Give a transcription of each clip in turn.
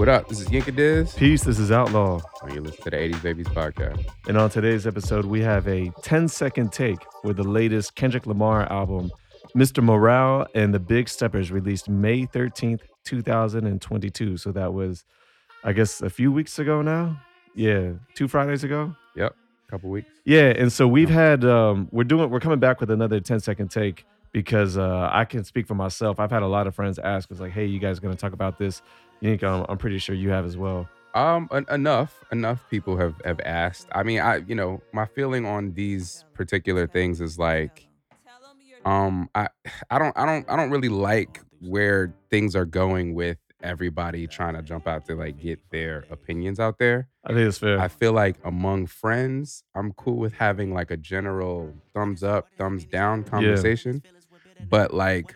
What up? This is Yinka Diz. Peace, this is Outlaw. And you listen to the 80s Babies podcast. And on today's episode, we have a 10 second take with the latest Kendrick Lamar album, Mr. Morale and the Big Steppers, released May 13th, 2022. So that was, I guess, a few weeks ago now. Yeah, two Fridays ago. Yep, a couple weeks. Yeah, and so we've had, um, we're doing, we're coming back with another 10 second take because uh, I can speak for myself. I've had a lot of friends ask us, like, hey, you guys going to talk about this? I'm, I'm pretty sure you have as well. Um, en- enough, enough people have have asked. I mean, I, you know, my feeling on these particular things is like, um, I, I don't, I don't, I don't really like where things are going with everybody trying to jump out to like get their opinions out there. I think it's fair. I feel like among friends, I'm cool with having like a general thumbs up, thumbs down conversation. But like,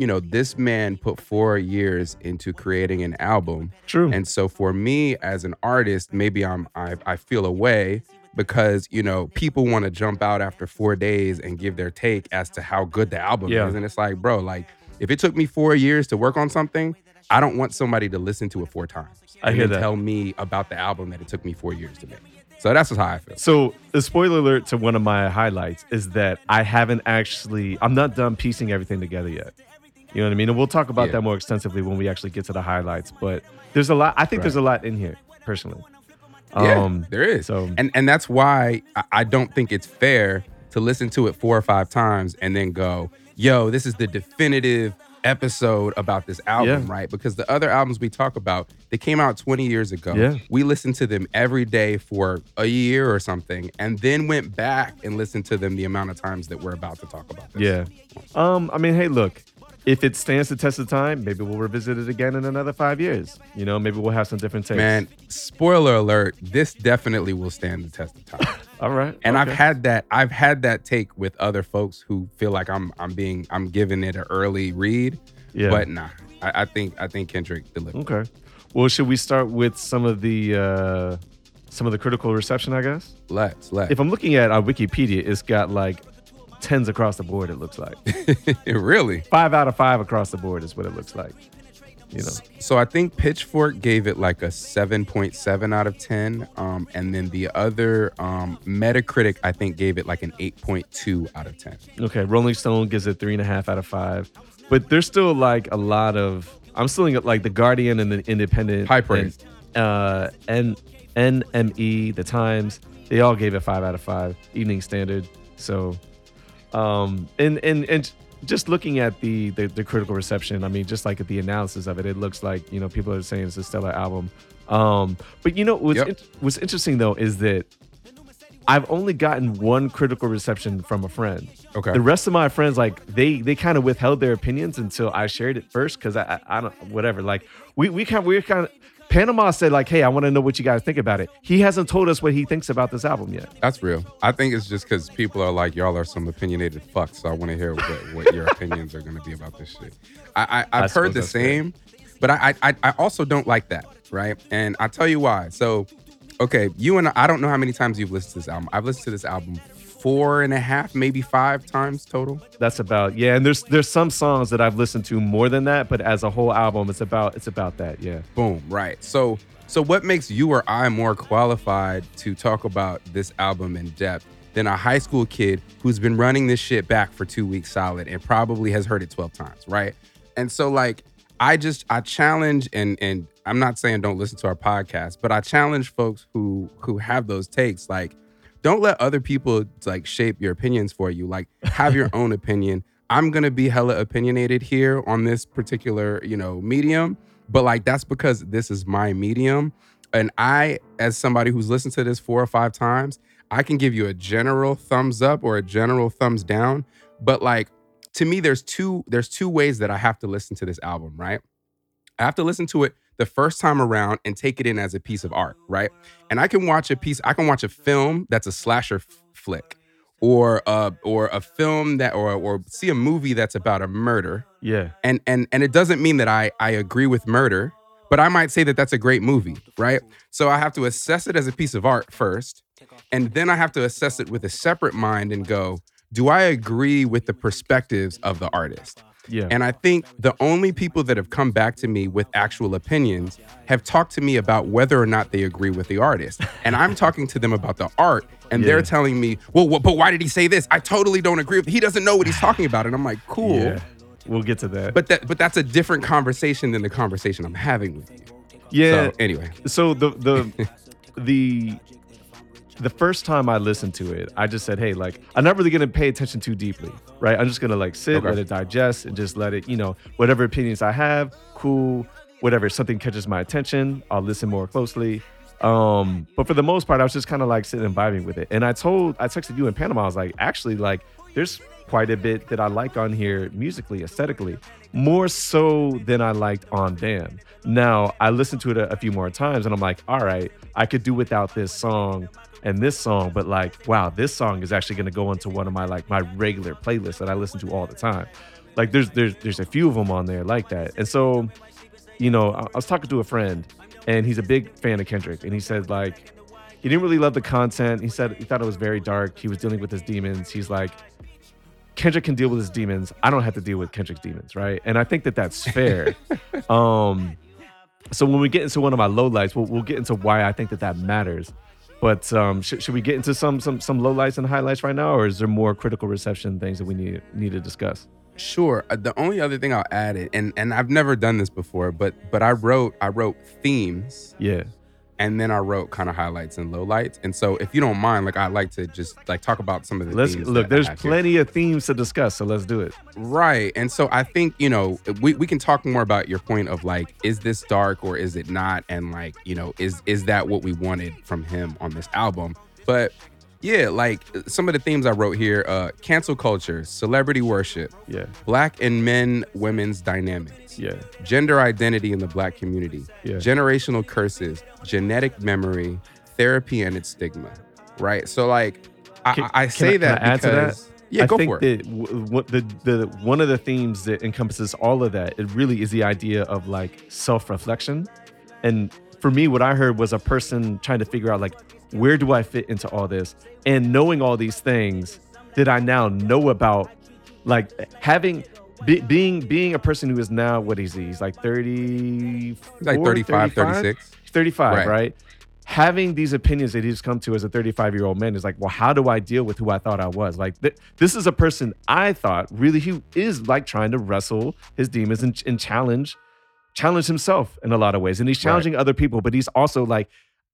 you know, this man put four years into creating an album. True. And so for me as an artist, maybe I'm I, I feel a way because, you know, people want to jump out after four days and give their take as to how good the album Yeah. is. And it's like, bro, like if it took me four years to work on something, I don't want somebody to listen to it four times. I and hear that. tell me about the album that it took me four years to make. So that's just how I feel. So, the spoiler alert to one of my highlights is that I haven't actually, I'm not done piecing everything together yet. You know what I mean? And we'll talk about Yeah. that more extensively when we actually get to the highlights. But there's a lot, I think there's a lot in here, personally. Yeah, there is. So, and and that's why I, I don't think it's fair to listen to it four or five times and then go, "Yo, this is the definitive episode about this album," Yeah. right? Because the other albums we talk about, they came out 20 years ago. Yeah. We listened to them every day for a year or something, and then went back and listened to them the amount of times that we're about to talk about. This. yeah. Um, I mean, hey, look, if it stands the test of time, maybe we'll revisit it again in another five years. You know, maybe we'll have some different takes. Man, spoiler alert, this definitely will stand the test of time. All right. And I've had that I've had that take with other folks who feel like I'm I'm being I'm giving it an early read. Yeah. But nah. I, I think I think Kendrick delivered. Okay. Well, should we start with some of the, uh, some of the critical reception, I guess? Let's let If I'm looking at our Wikipedia, it's got like tens across the board, it looks like. really. five out of five across the board is what it looks like. You know, So I think Pitchfork gave it like a 7.7 out of 10. Um, and then the other um Metacritic, I think, gave it like an 8.2 out of 10. okay. Rolling Stone gives it three and a half out of five, but there's still like a lot of. I'm still in like the Guardian and the Independent, High praise. and, uh, and NME, the Times, they all gave it five out of five. Evening Standard. So, um, and and and just looking at the, the the critical reception, I mean, just like at the analysis of it, it looks like you know people are saying it's a stellar album. Um, but you know what's Yep. what's interesting though is that I've only gotten one critical reception from a friend. Okay. The rest of my friends, like they they kind of withheld their opinions until I shared it first because I, I I don't whatever. Like we we kind we kind of Panama said like, hey, I want to know what you guys think about it. He hasn't told us what he thinks about this album yet. That's real. I think it's just because people are like, y'all are some opinionated fucks. So I want to hear what, what your opinions are going to be about this shit. I, I, I I've heard the that's fair. same, but I, I, I also don't like that, right? And I'll tell you why. So, okay, you and I, I don't know how many times you've listened to this album. I've listened to this album four and a half, maybe five times total. That's about yeah. And there's there's some songs that I've listened to more than that, but as a whole album, it's about it's about that. Yeah. Boom, right. So so what makes you or I more qualified to talk about this album in depth than a high school kid who's been running this shit back for 2 weeks solid and probably has heard it 12 times, right? And so like I just I challenge and and I'm not saying don't listen to our podcast, but I challenge folks who who have those takes like don't let other people like shape your opinions for you. Like have your own opinion. I'm gonna be hella opinionated here on this particular, you know, medium, but like that's because this is my medium. And I, as somebody who's listened to this four or five times, I can give you a general thumbs up or a general thumbs down. But like to me, there's two, there's two ways that I have to listen to this album, right? I have to listen to it the first time around and take it in as a piece of art, right? And I can watch a piece, I can watch a film that's a slasher f- flick, or uh, or a film that, or or see a movie that's about a murder, Yeah. and and and it doesn't mean that I I agree with murder, but I might say that that's a great movie, right? So I have to assess it as a piece of art first, and then I have to assess it with a separate mind and go, do I agree with the perspectives of the artist? Yeah. And I think the only people that have come back to me with actual opinions have talked to me about whether or not they agree with the artist. And I'm talking to them about the art, and Yeah. they're telling me, well, wh- but why did he say this? I totally don't agree with He doesn't know what he's talking about. And I'm like, cool. Yeah. We'll get to that. But that but that's a different conversation than the conversation I'm having with you. yeah. So anyway. So the the the the first time I listened to it, I just said, "Hey, like I'm not really gonna pay attention too deeply, right? I'm just gonna like sit, Okay. let it digest, and just let it, you know, whatever opinions I have, cool. Whatever if something catches my attention, I'll listen more closely. Um, but for the most part, I was just kind of like sitting and vibing with it. And I told, I texted you in Panama, I was like, actually, like, there's quite a bit that I like on here musically, aesthetically, more so than I liked on Damn. Now, I listened to it a, a few more times and I'm like, all right, I could do without this song and this song, but like, wow, this song is actually gonna go into one of my like my regular playlists that I listen to all the time. Like there's there's there's a few of them on there like that. And so, you know, I, I was talking to a friend and he's a big fan of Kendrick and he said like he didn't really love the content. He said he thought it was very dark. He was dealing with his demons. He's like, Kendrick can deal with his demons. I don't have to deal with Kendrick's demons, right? And I think that that's fair. um, so when we get into one of my lowlights, we'll, we'll get into why I think that that matters. But um, should, should we get into some some some lowlights and highlights right now, or is there more critical reception things that we need need to discuss? Sure. Uh, The only other thing I'll add it, and and I've never done this before, but but I wrote I wrote themes Yeah, and then I wrote kind of highlights and lowlights. And so if you don't mind, like I'd like to just like talk about some of the let's themes look. There's have here. plenty of themes to discuss, so let's do it. Right. And so I think, you know, we, we can talk more about your point of like, is this dark or is it not? And like, you know, is is that what we wanted from him on this album? But yeah, like some of the themes I wrote here, uh, cancel culture, celebrity worship, Yeah, black and men, women's dynamics, yeah, gender identity in the black community, Yeah. generational curses, genetic memory, therapy and its stigma. Right. So like I, Can- I say I- can that I add to that? yeah, I go think for it. that w- what the the one of the themes that encompasses all of that, it really is the idea of like self reflection. And for me, what I heard was a person trying to figure out like where do I fit into all this, and knowing all these things that I now know about, like having. Be, being being a person who is now what is he? He's like 30 like 35, 36. 35, Right. right. Having these opinions that he's come to as a 35 year old man is like, well, how do I deal with who I thought I was? Like, th- this is a person I thought really who is like trying to wrestle his demons and, and challenge, challenge himself in a lot of ways. And he's Right. challenging other people, but he's also like,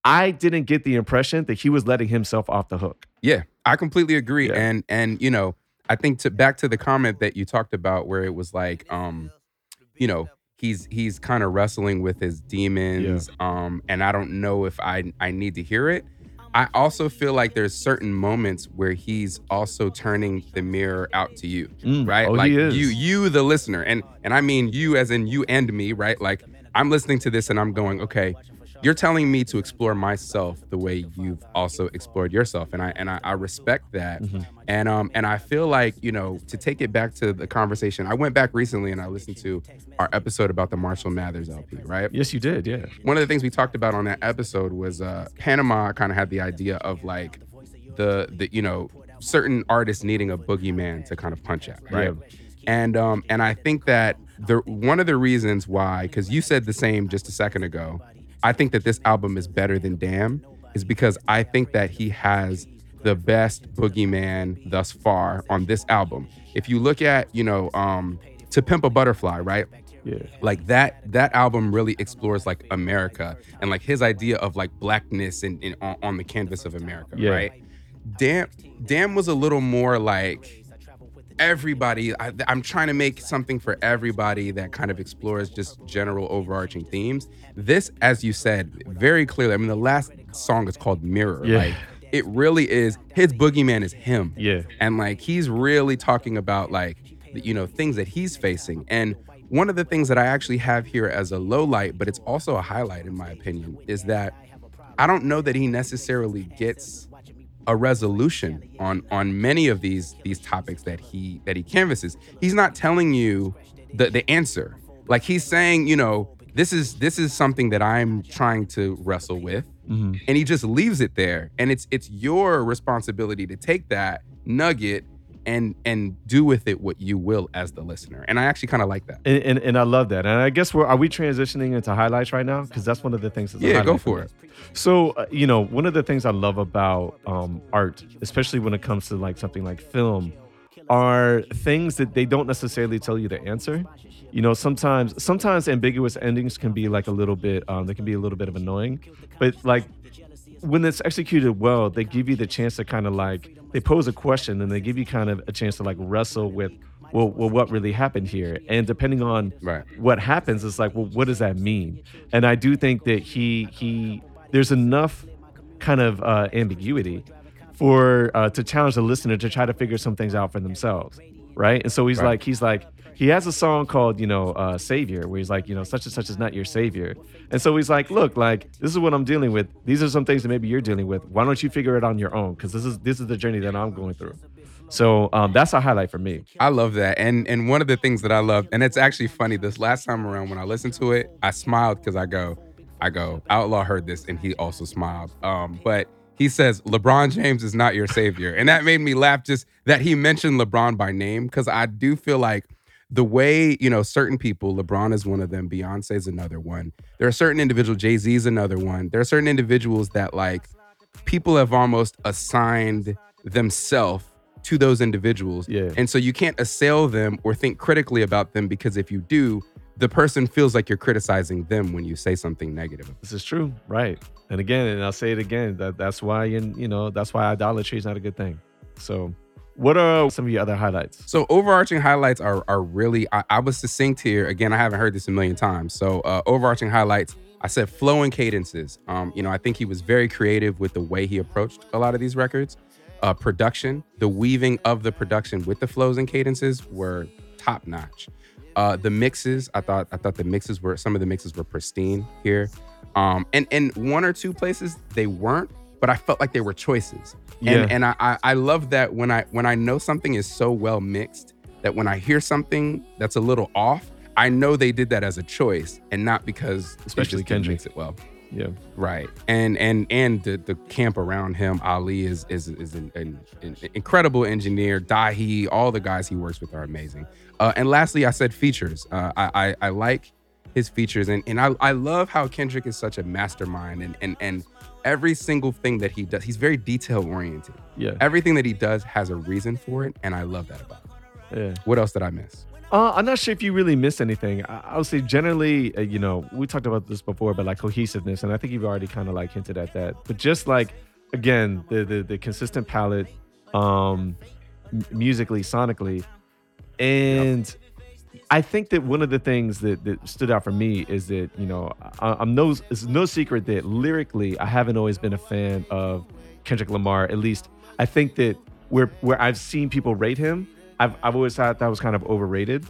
I didn't get the impression that he was letting himself off the hook. Yeah, I completely agree. Yeah. And and you know, I think to back to the comment that you talked about where it was like, um, you know, he's he's kind of wrestling with his demons. Um, and I don't know if I I need to hear it. I also feel like there's certain moments where he's also turning the mirror out to you, Mm, right? oh, he like is. you you the listener. And and I mean you as in you and me, right? Like I'm listening to this and I'm going, okay, you're telling me to explore myself the way you've also explored yourself and i and i, I respect that Mhm. and um and i feel like you know to take it back to the conversation i went back recently and i listened to our episode about the marshall mathers lp right Yes, you did. Yeah. one of the things we talked about on that episode was uh panama kind of had the idea of like the the you know certain artists needing a boogeyman to kind of punch at right yeah. and um and i think that the one of the reasons why because you said the same just a second ago i think that this album is better than damn is because i think that he has the best boogeyman thus far on this album if you look at you know um to pimp a butterfly right Yeah. like that that album really explores like america and like his idea of like blackness and, and on, on the canvas of america Yeah. right damn damn was a little more like everybody I, i'm trying to make something for everybody that kind of explores just general overarching themes this as you said very clearly i mean the last song is called mirror Yeah. like it really is his boogeyman is him Yeah. and like he's really talking about like you know things that he's facing and one of the things that i actually have here as a low light but it's also a highlight in my opinion is that i don't know that he necessarily gets a resolution on on many of these these topics that he that he canvasses. he's not telling you the the answer like he's saying you know this is this is something that i'm trying to wrestle with Mhm. and he just leaves it there and it's it's your responsibility to take that nugget and and do with it what you will as the listener. And I actually kind of like that. And, and and I love that. And I guess we're are we transitioning into highlights right now? Because that's one of the things. That's Yeah, go for me. it. So uh, you know, one of the things I love about um, art, especially when it comes to like something like film, are things that they don't necessarily tell you the answer. You know, sometimes sometimes ambiguous endings can be like a little bit, um, they can be a little bit of annoying, but like when it's executed well, they give you the chance to kind of like they pose a question and they give you kind of a chance to like wrestle with well, well what really happened here, and depending on Right. what happens, it's like well, what does that mean? And I do think that he he there's enough kind of uh, ambiguity for uh, to challenge the listener to try to figure some things out for themselves, right? And so he's Right. like he's like he has a song called you know uh, Savior where he's like you know such and such is not your savior, and so he's like look like this is what I'm dealing with. These are some things that maybe you're dealing with. Why don't you figure it on your own? Because this is this is the journey that I'm going through. So um, that's a highlight for me. I love that. And and one of the things that I love, and it's actually funny, this last time around when I listened to it, I smiled because I go, I go, Outlaw heard this and he also smiled. Um, but he says, LeBron James is not your savior. And that made me laugh just that he mentioned LeBron by name, because I do feel like the way, you know, certain people, LeBron is one of them, Beyonce is another one. There are certain individuals, Jay Z is another one. There are certain individuals that like people have almost assigned themselves to those individuals. Yeah. And so you can't assail them or think critically about them because if you do, the person feels like you're criticizing them when you say something negative. This is true, right? And again, and I'll say it again. That that's why, and you know, that's why idolatry is not a good thing. So, what are some of your other highlights? So overarching highlights are are really I, I was succinct here. Again, I haven't heard this a million times. So uh, overarching highlights, I said flowing cadences. Um, you know, I think he was very creative with the way he approached a lot of these records. Uh, production, the weaving of the production with the flows and cadences were top notch. Uh, the mixes, I thought I thought the mixes were some of the mixes were pristine here. Um, and and one or two places they weren't, but I felt like they were choices. Yeah. And and I, I love that when I when I know something is so well mixed that when I hear something that's a little off, I know they did that as a choice and not because Especially Kendrick. makes it well. Yeah, Right. And and and the, the camp around him, Ali is is is an, an, an incredible engineer. Dahi, all the guys he works with are amazing. Uh, and lastly, I said features. Uh, I, I I like his features and and I, I love how Kendrick is such a mastermind and and and every single thing that he does, he's very detail oriented. yeah, Everything that he does has a reason for it, and I love that about him. yeah. What else did I miss? Uh, I'm not sure if you really missed anything. I, I would say generally, uh, you know, we talked about this before, but like cohesiveness, and I think you've already kind of like hinted at that. But just like again, the the, the consistent palette, um, m- musically, sonically, and I think that one of the things that, that stood out for me is that you know I, I'm no it's no secret that lyrically I haven't always been a fan of Kendrick Lamar. At least I think that where where I've seen people rate him, I've I've always thought that was kind of overrated.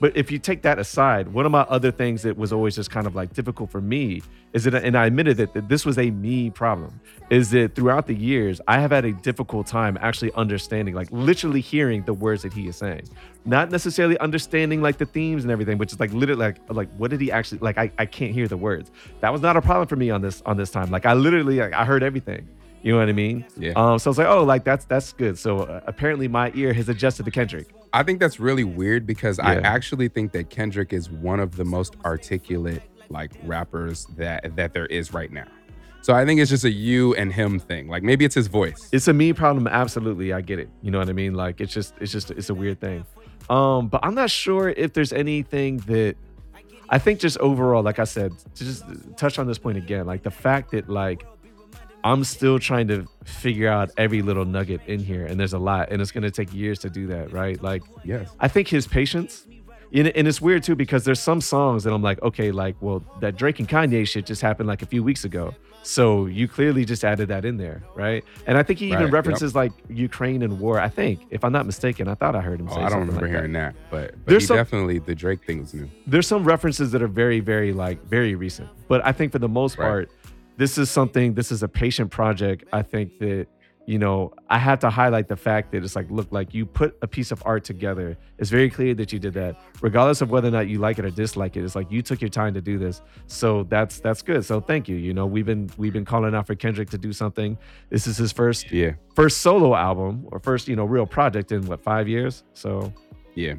But if you take that aside, one of my other things that was always just kind of like difficult for me is that, and I admitted that, that this was a me problem, is that throughout the years, I have had a difficult time actually understanding, like literally hearing the words that he is saying. Not necessarily understanding like the themes and everything, which is like literally like, like what did he actually, like I, I can't hear the words. That was not a problem for me on this, on this time. Like I literally, like, I heard everything. You know what I mean? Yeah. Um, so I was like, oh, like that's that's good. So uh, apparently my ear has adjusted to Kendrick. I think that's really weird because I actually think that Kendrick is one of the most articulate like rappers that that there is right now. So I think it's just a you and him thing. Like maybe it's his voice. It's a me problem. Absolutely, I get it. You know what I mean? Like it's just it's just it's a weird thing. Um, but I'm not sure if there's anything that I think just overall, like I said, to just touch on this point again, like the fact that like I'm still trying to figure out every little nugget in here, and there's a lot, and it's gonna take years to do that, right? Like Yes. I think his patience, and, and it's weird too because there's some songs that I'm like, okay, like, well, that Drake and Kanye shit just happened like a few weeks ago. So you clearly just added that in there, right? And I think he Right, even yep. references like Ukraine and war. I think, if I'm not mistaken, I thought I heard him Oh, say I don't something remember like that. hearing that, but, but There's he some- definitely the Drake thing was new. There's some references that are very, very like very recent, but I think for the most Right. part, this is something. This is a patient project. I think that you know, I have to highlight the fact that it's like, look, like you put a piece of art together. It's very clear that you did that, regardless of whether or not you like it or dislike it. It's like you took your time to do this, so that's that's good. So thank you. You know, we've been we've been calling out for Kendrick to do something. This is his first Yeah. first solo album or first you know real project in what five years. So Yeah.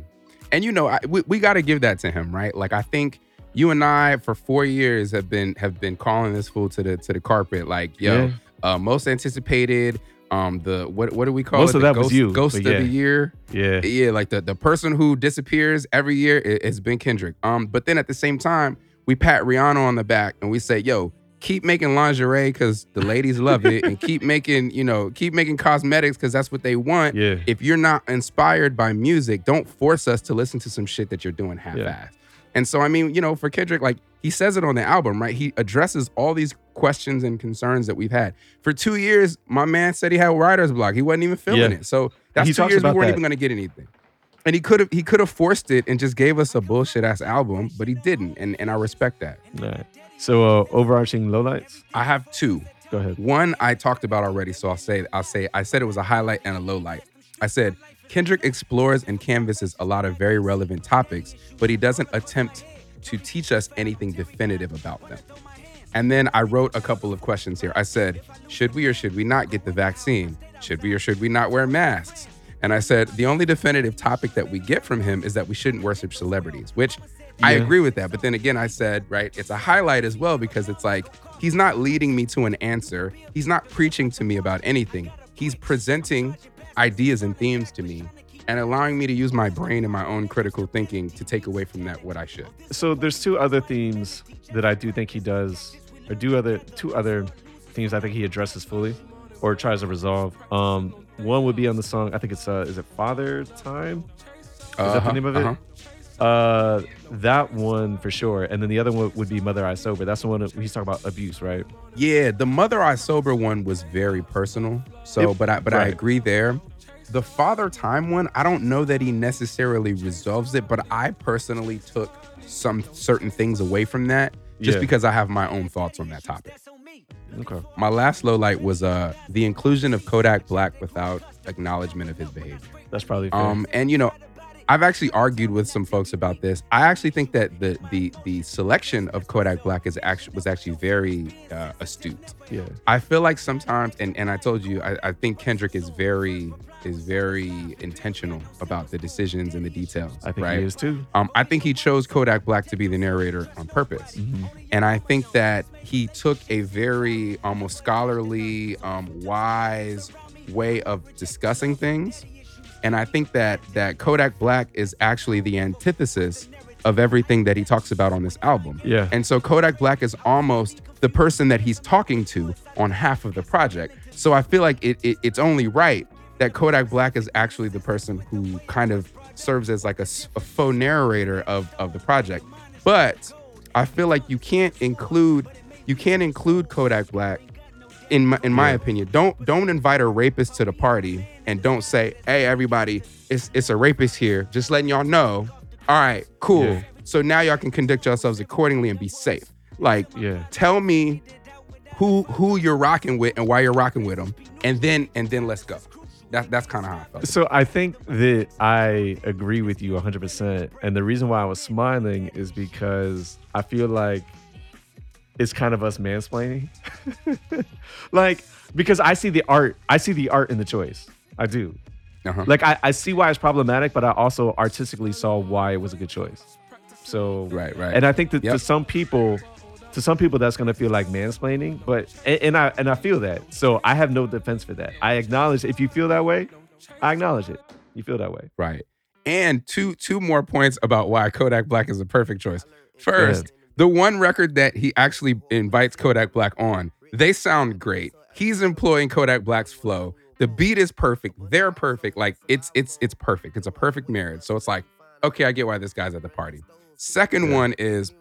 And you know, I, we, we got to give that to him, right? Like I think you and I for 4 years have been have been calling this fool to the to the carpet like, yo, Yeah. uh most anticipated um the what what do we call Most it? of The that was ghost, you, ghost of yeah. the year. yeah, Yeah, like the the person who disappears every year i- has been Kendrick. Um but then at the same time, we pat Rihanna on the back and we say, "Yo, keep making lingerie cuz the ladies love it and keep making, you know, keep making cosmetics cuz that's what they want." yeah, if you're not inspired by music, don't force us to listen to some shit that you're doing half-assed. And so, I mean, you know, for Kendrick, like he says it on the album, right? He addresses all these questions and concerns that we've had. For two years, my man said he had writer's block. He wasn't even feeling Yeah. it. So that's He two years we weren't that. even gonna get anything. And he could have he could have forced it and just gave us a bullshit ass album, but he didn't. And and I respect that. All right. So uh, overarching lowlights. I have two. Go ahead. One I talked about already, so I'll say I'll say I said it was a highlight and a low light. I said Kendrick explores and canvasses a lot of very relevant topics, but he doesn't attempt to teach us anything definitive about them. And then I wrote a couple of questions here. I said, should we or should we not get the vaccine? Should we or should we not wear masks? And I said, the only definitive topic that we get from him is that we shouldn't worship celebrities, which I agree with that. But then again, I said, right, it's a highlight as well because it's like he's not leading me to an answer. He's not preaching to me about anything. He's presenting ideas and themes to me and allowing me to use my brain and my own critical thinking to take away from that what I should. So there's two other themes that I do think he does, or do other two other themes I think he addresses fully, or tries to resolve. Um, one would be on the song. I think it's uh, is it Father Time? Is that the Uh-huh, name of it? uh-huh. Uh, that one for sure. And then the other one would be Mother I Sober. That's the one that he's talking about abuse, right? Yeah, the Mother I Sober one was very personal. So, It- but I but I agree there. The Father Time one, I don't know that he necessarily resolves it, but I personally took some certain things away from that just Yeah. because I have my own thoughts on that topic. Okay. My last low light was uh the inclusion of Kodak Black without acknowledgement of his behavior. That's probably fair. Um, and you know, I've actually argued with some folks about this. I actually think that the the the selection of Kodak Black is actually was actually very uh, astute. yeah. I feel like sometimes, and, and I told you, I, I think Kendrick is very is very intentional about the decisions and the details. I think right? he is too. Um, I think he chose Kodak Black to be the narrator on purpose. Mm-hmm. And I think that he took a very almost scholarly, um, wise way of discussing things. And I think that that Kodak Black is actually the antithesis of everything that he talks about on this album. Yeah. And so Kodak Black is almost the person that he's talking to on half of the project. So I feel like it, it it's only right that Kodak Black is actually the person who kind of serves as like a faux narrator of of the project. But I feel like you can't include you can't include Kodak Black in my in my Yeah. opinion. Don't don't invite a rapist to the party and don't say, "Hey everybody, it's it's a rapist here." Just letting y'all know. All right, cool. Yeah. So now y'all can conduct yourselves accordingly and be safe. Like Yeah. tell me who who you're rocking with and why you're rocking with them and then and then let's go. That, that's kind of how I felt. So I think that I agree with you 100%. And the reason why I was smiling is because I feel like it's kind of us mansplaining. like, because I see the art, I see the art in the choice. I do. Uh-huh. Like, I, I see why it's problematic, but I also artistically saw why it was a good choice. So, Right, right. And I think that Yep. to some people, to some people that's gonna feel like mansplaining, but and, and I and I feel that. So I have no defense for that. I acknowledge if you feel that way, I acknowledge it. You feel that way. Right. And two two more points about why Kodak Black is a perfect choice. First, the one record that he actually invites Kodak Black on, they sound great. He's employing Kodak Black's flow. The beat is perfect. They're perfect. Like it's it's it's perfect. It's a perfect marriage. So it's like, okay, I get why this guy's at the party. Second one is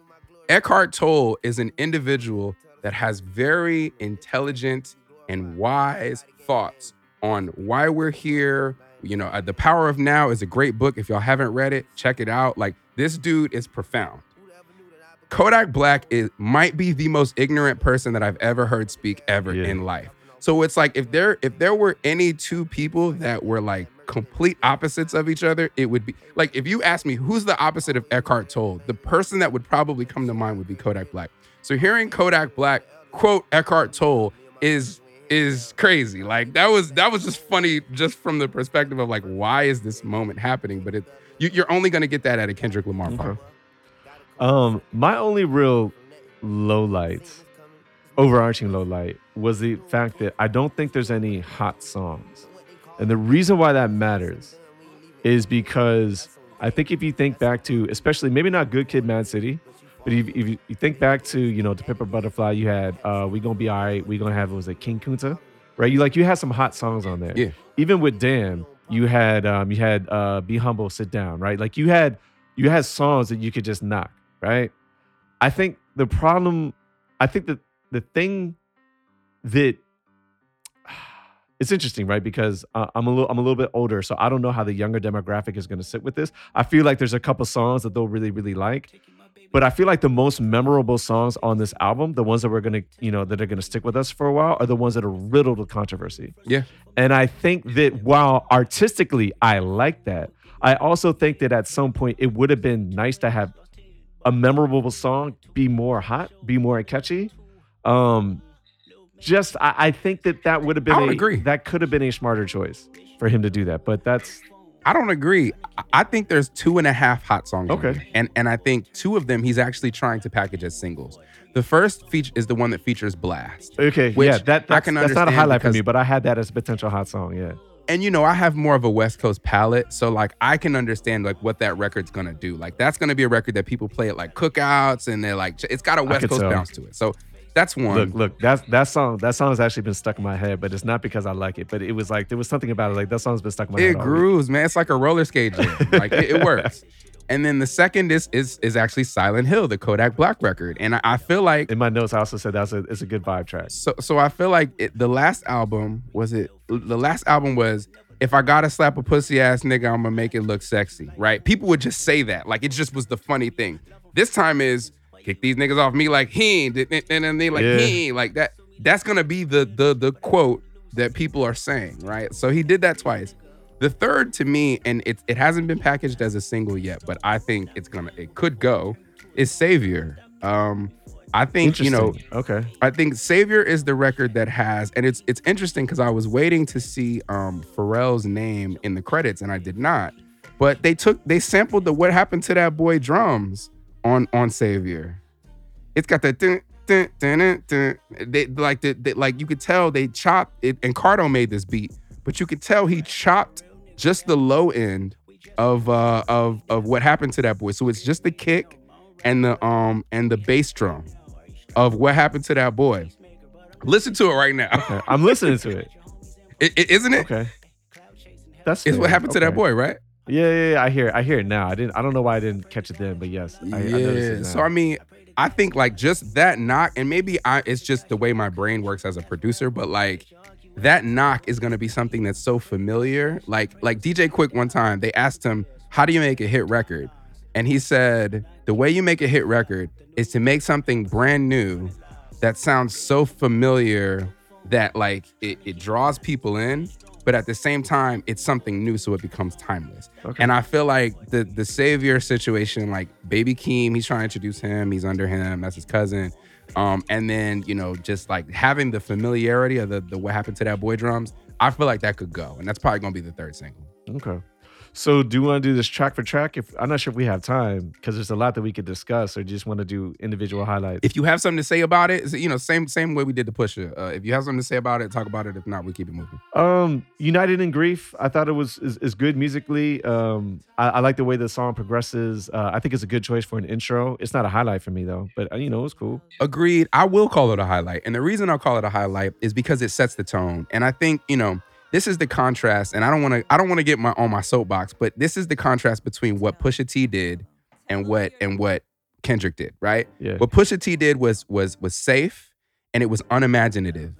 Eckhart Tolle is an individual that has very intelligent and wise thoughts on why we're here. You know, uh, The Power of Now is a great book. If y'all haven't read it, check it out. Like this dude is profound. Kodak Black is might be the most ignorant person that I've ever heard speak ever Yeah. in life. So it's like if there if there were any two people that were like complete opposites of each other, it would be like if you ask me who's the opposite of Eckhart Tolle, the person that would probably come to mind would be Kodak Black. So hearing Kodak Black quote Eckhart Tolle is is crazy. Like that was that was just funny just from the perspective of like why is this moment happening? But it you, you're only gonna get that at a Kendrick Lamar party. Um, my only real low lights, overarching low light, was the fact that I don't think there's any hot songs. And the reason why that matters is because I think if you think back to, especially maybe not Good Kid, Mad City, but if, if you, you think back to, you know, to Pimp a Butterfly, you had uh, We Gonna Be Alright, We Gonna Have, what was it, King Kunta? Right? You like, you had some hot songs on there. Yeah. Even with Damn, you had, um, you had uh, Be Humble, Sit Down, right? Like you had, you had songs that you could just knock, right? I think the problem, I think that the thing that it's interesting, right? Because uh, I'm a little I'm a little bit older, so I don't know how the younger demographic is going to sit with this. I feel like there's a couple songs that they'll really really like, but I feel like the most memorable songs on this album, the ones that we're gonna you know that are gonna stick with us for a while, are the ones that are riddled with controversy. Yeah. And I think that while artistically I like that, I also think that at some point it would have been nice to have a memorable song be more hot, be more catchy. Um, just I, I think that that would have been I a, agree. that could have been a smarter choice for him to do that. But that's I don't agree. I- I think there's two and a half hot songs. Okay. And and I think two of them he's actually trying to package as singles. The first feature is the one that features Blxst. okay. Which yeah, that I that's, can that's not a highlight for me, but I had that as a potential hot song. Yeah. And you know, I have more of a West Coast palette, so like I can understand like what that record's gonna do. Like that's gonna be a record that people play at like cookouts, and they're like, it's got a West Coast tell. bounce to it. So that's one. Look, look, that that song that song has actually been stuck in my head, but it's not because I like it. But it was like there was something about it. Like that song's been stuck in my head. it all week. grooves, man. It's like a roller skate jam. like it, it works. And then the second is is is actually Silent Hill, the Kodak Black record. And I, I feel like In my notes, I also said that's a it's a good vibe track. so so I feel like it, the last album was it the last album was if I gotta slap a pussy ass nigga, I'm gonna make it look sexy, right? People would just say that, like it just was the funny thing. This time is kick these niggas off me like he ain't, and then they like Yeah. he ain't, like that. That's gonna be the the the quote that people are saying, right? So he did that twice. The third to me, and it it hasn't been packaged as a single yet, but I think it's gonna it could go, is Savior. Um, I think you know okay. I think Savior is the record that has, and it's it's interesting because I was waiting to see um Pharrell's name in the credits, and I did not. But they took they sampled the "What Happened to That Boy" drums on on Savior. It's got the dun, dun, dun, dun, dun. They like the, they, like you could tell they chopped it, and Cardo made this beat, but you could tell he chopped just the low end of uh of of what happened to that boy. So it's just the kick and the um and the bass drum of what happened to that boy. Listen to it right now. Okay. I'm listening to it. I- I- isn't it? Okay. That's It's what happened to that boy, right? Yeah, yeah, yeah, I hear, I hear it now. I didn't, I don't know why I didn't catch it then, but yes, I, I it now. So I mean, I think like just that knock, and maybe I it's just the way my brain works as a producer, but like that knock is gonna be something that's so familiar. Like like DJ Quik one time, they asked him, How do you make a hit record? And he said, The way you make a hit record is to make something brand new that sounds so familiar that like it, it draws people in, but at the same time, it's something new, so it becomes timeless. Okay. And I feel like the the savior situation, like Baby Keem, he's trying to introduce him, he's under him, that's his cousin. Um, and then you know, just like having the familiarity of the the what happened to that boy drums, I feel like that could go, and that's probably gonna be the third single. Okay. So do you want to do this track for track? If I'm not sure if we have time because there's a lot that we could discuss, or just want to do individual highlights? If you have something to say about it, you know, same same way we did the pusher. Uh, if you have something to say about it, talk about it. If not, we keep it moving. Um, United in Grief, I thought it was is, is good musically. Um, I, I like the way the song progresses. Uh, I think it's a good choice for an intro. It's not a highlight for me though, but uh, you know, it's cool. Agreed. I will call it a highlight. And the reason I'll call it a highlight is because it sets the tone. And I think, you know, this is the contrast, and I don't want to I don't want to get my on my soapbox, but this is the contrast between what Pusha T did and what and what Kendrick did, right? Yeah. What Pusha T did was was was safe and it was unimaginative.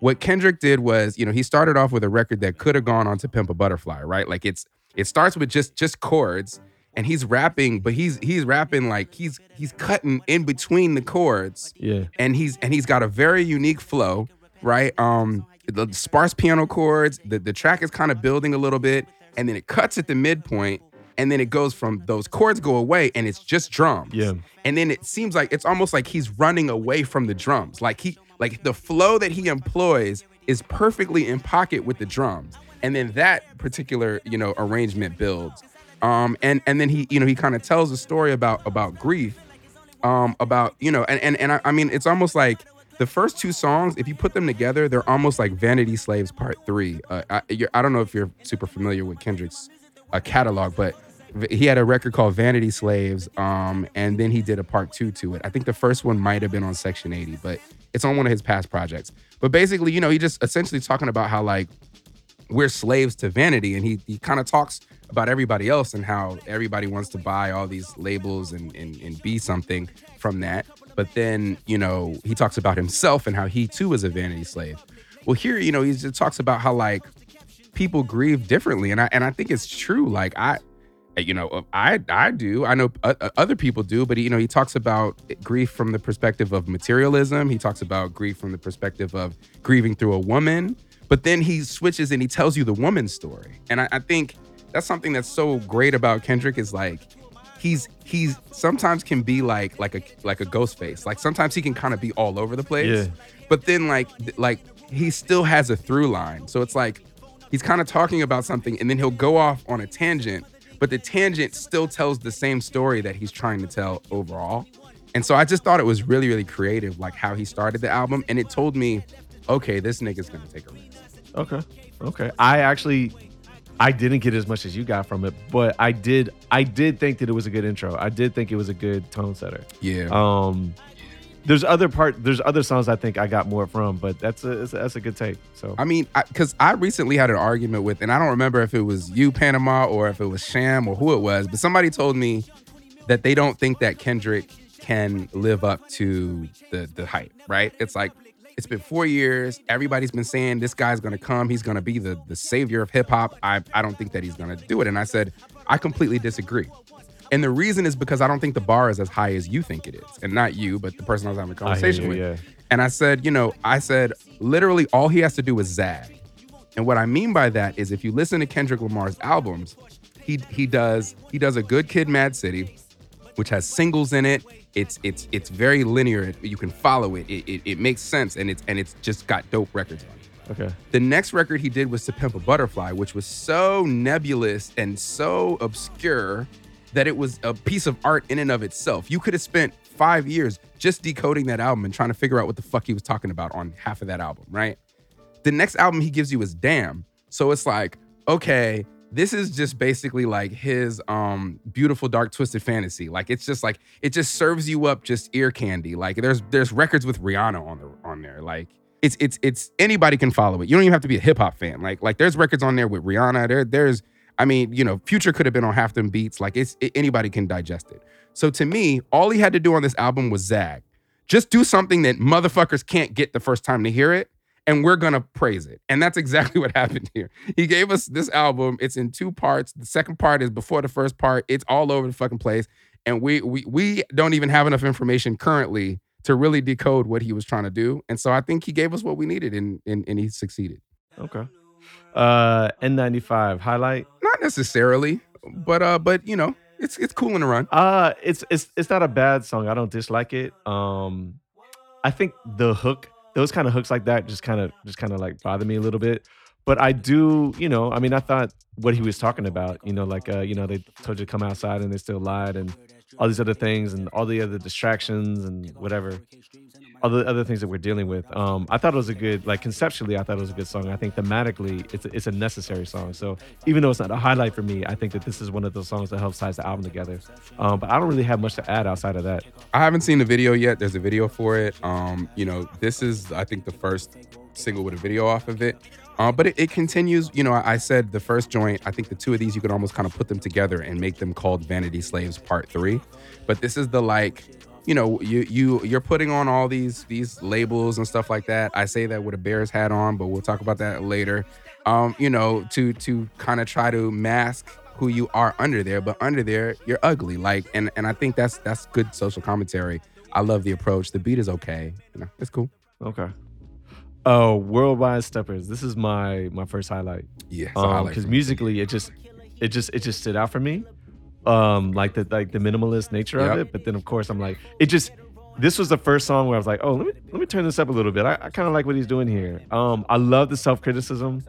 What Kendrick did was, you know, he started off with a record that could have gone on to Pimp a Butterfly, right? Like it's it starts with just just chords and he's rapping, but he's he's rapping like he's he's cutting in between the chords Yeah. and he's and he's got a very unique flow, right? Um, the sparse piano chords. The the track is kind of building a little bit, and then it cuts at the midpoint, and then it goes from those chords go away, and it's just drums. Yeah. And then it seems like it's almost like he's running away from the drums. Like he like the flow that he employs is perfectly in pocket with the drums. And then that particular, you know, arrangement builds. Um, and and then he, you know, he kind of tells a story about about grief, um, about you know, and and and I, I mean, it's almost like the first two songs, if you put them together, they're almost like Vanity Slaves Part Three. Uh, I, I don't know if you're super familiar with Kendrick's uh, catalog, but he had a record called Vanity Slaves, um, and then he did a part two to it. I think the first one might have been on Section 80, but it's on one of his past projects. But basically, you know, he just essentially talking about how like we're slaves to vanity, and he he kind of talks about everybody else and how everybody wants to buy all these labels and, and and be something from that. But then, you know, he talks about himself and how he too is a vanity slave. Well, here, you know, he just talks about how like people grieve differently, and I and I think it's true. Like I, you know, I I do. I know o- o- other people do, but you know, he talks about grief from the perspective of materialism. He talks about grief from the perspective of grieving through a woman. But then he switches and he tells you the woman's story, and I, I think that's something that's so great about Kendrick is like he's he's sometimes can be like like a like a Ghostface. Like sometimes he can kind of be all over the place. Yeah. But then like like he still has a through line. So it's like he's kind of talking about something and then he'll go off on a tangent, but the tangent still tells the same story that he's trying to tell overall. And so I just thought it was really really creative like how he started the album and it told me okay, this nigga's going to take a risk. Okay. Okay. I actually I didn't get as much as you got from it, but I did I did think that it was a good intro. I did think it was a good tone setter. Yeah. Um there's other part there's other songs I think I got more from, but that's a that's a good take. So I mean, because I, recently had an argument with, and I don't remember if it was you, Panama, or if it was Sham or who it was, but somebody told me that they don't think that Kendrick can live up to the the hype. Right? It's like it's been four years. Everybody's been saying this guy's gonna come. He's gonna be the the savior of hip hop. I I don't think that he's gonna do it. And I said I completely disagree. And the reason is because I don't think the bar is as high as you think it is, and not you, but the person I was having a conversation you, with. yeah. And I said, you know, I said literally all he has to do is zag. And what I mean by that is if you listen to Kendrick Lamar's albums, he he does he does a good kid Mad City, which has singles in it. It's it's it's very linear. You can follow it. It, it, it makes sense and it's and it's just got dope records on it. okay. The next record he did was To Pimp a Butterfly, which was so nebulous and so obscure that it was a piece of art in and of itself. You could have spent five years just decoding that album and trying to figure out what the fuck he was talking about on half of that album, right? The next album he gives you is Damn. So it's like, okay, this is just basically like his um beautiful dark twisted fantasy. Like it's just like it just serves you up just ear candy. Like there's there's records with Rihanna on the on there. Like it's it's it's anybody can follow it. You don't even have to be a hip hop fan. Like like there's records on there with Rihanna. There there's I mean you know Future could have been on half them beats. Like it's it, anybody can digest it. So to me, all he had to do on this album was zag. Just do something that motherfuckers can't get the first time to hear it, and we're gonna praise it. And that's exactly what happened here. He gave us this album. It's in two parts. The second part is before the first part. It's all over the fucking place, and we we we don't even have enough information currently to really decode what he was trying to do. And so I think he gave us what we needed, and and, and he succeeded. Okay. Uh N95 highlight. Not necessarily, but uh, but you know, it's it's cool in the run. Uh it's it's it's not a bad song. I don't dislike it. Um I think the hook, those kind of hooks like that just kind of just kind of like bother me a little bit. But I do, you know, I mean I thought what he was talking about, you know, like uh, you know, they told you to come outside and they still lied and all these other things and all the other distractions and whatever. The other things that we're dealing with. Um, I thought it was a good, like conceptually, I thought it was a good song. I think thematically, it's a, it's a necessary song. So even though it's not a highlight for me, I think that this is one of those songs that helps ties the album together. Um, but I don't really have much to add outside of that. I haven't seen the video yet. There's a video for it. Um, you know, this is I think the first single with a video off of it. Uh, but it, it continues. You know, I, I said the first joint. I think the two of these you could almost kind of put them together and make them called Vanity Slaves Part Three. But this is the like, you know, you you you're putting on all these these labels and stuff like that. I say that with a Bears hat on, but we'll talk about that later. Um, you know, to to kind of try to mask who you are under there, but under there you're ugly. Like, and and I think that's that's good social commentary. I love the approach. The beat is okay. You know, it's cool. Okay. Oh, Worldwide Steppers. This is my my first highlight. Yeah, it's a highlight because. Um, musically it just it just it just stood out for me um like the like the minimalist nature Yep. of it but then of course i'm like it just this was the first song where i was like oh let me let me turn this up a little bit. I, I kind of like what he's doing here. Um i love the self-criticism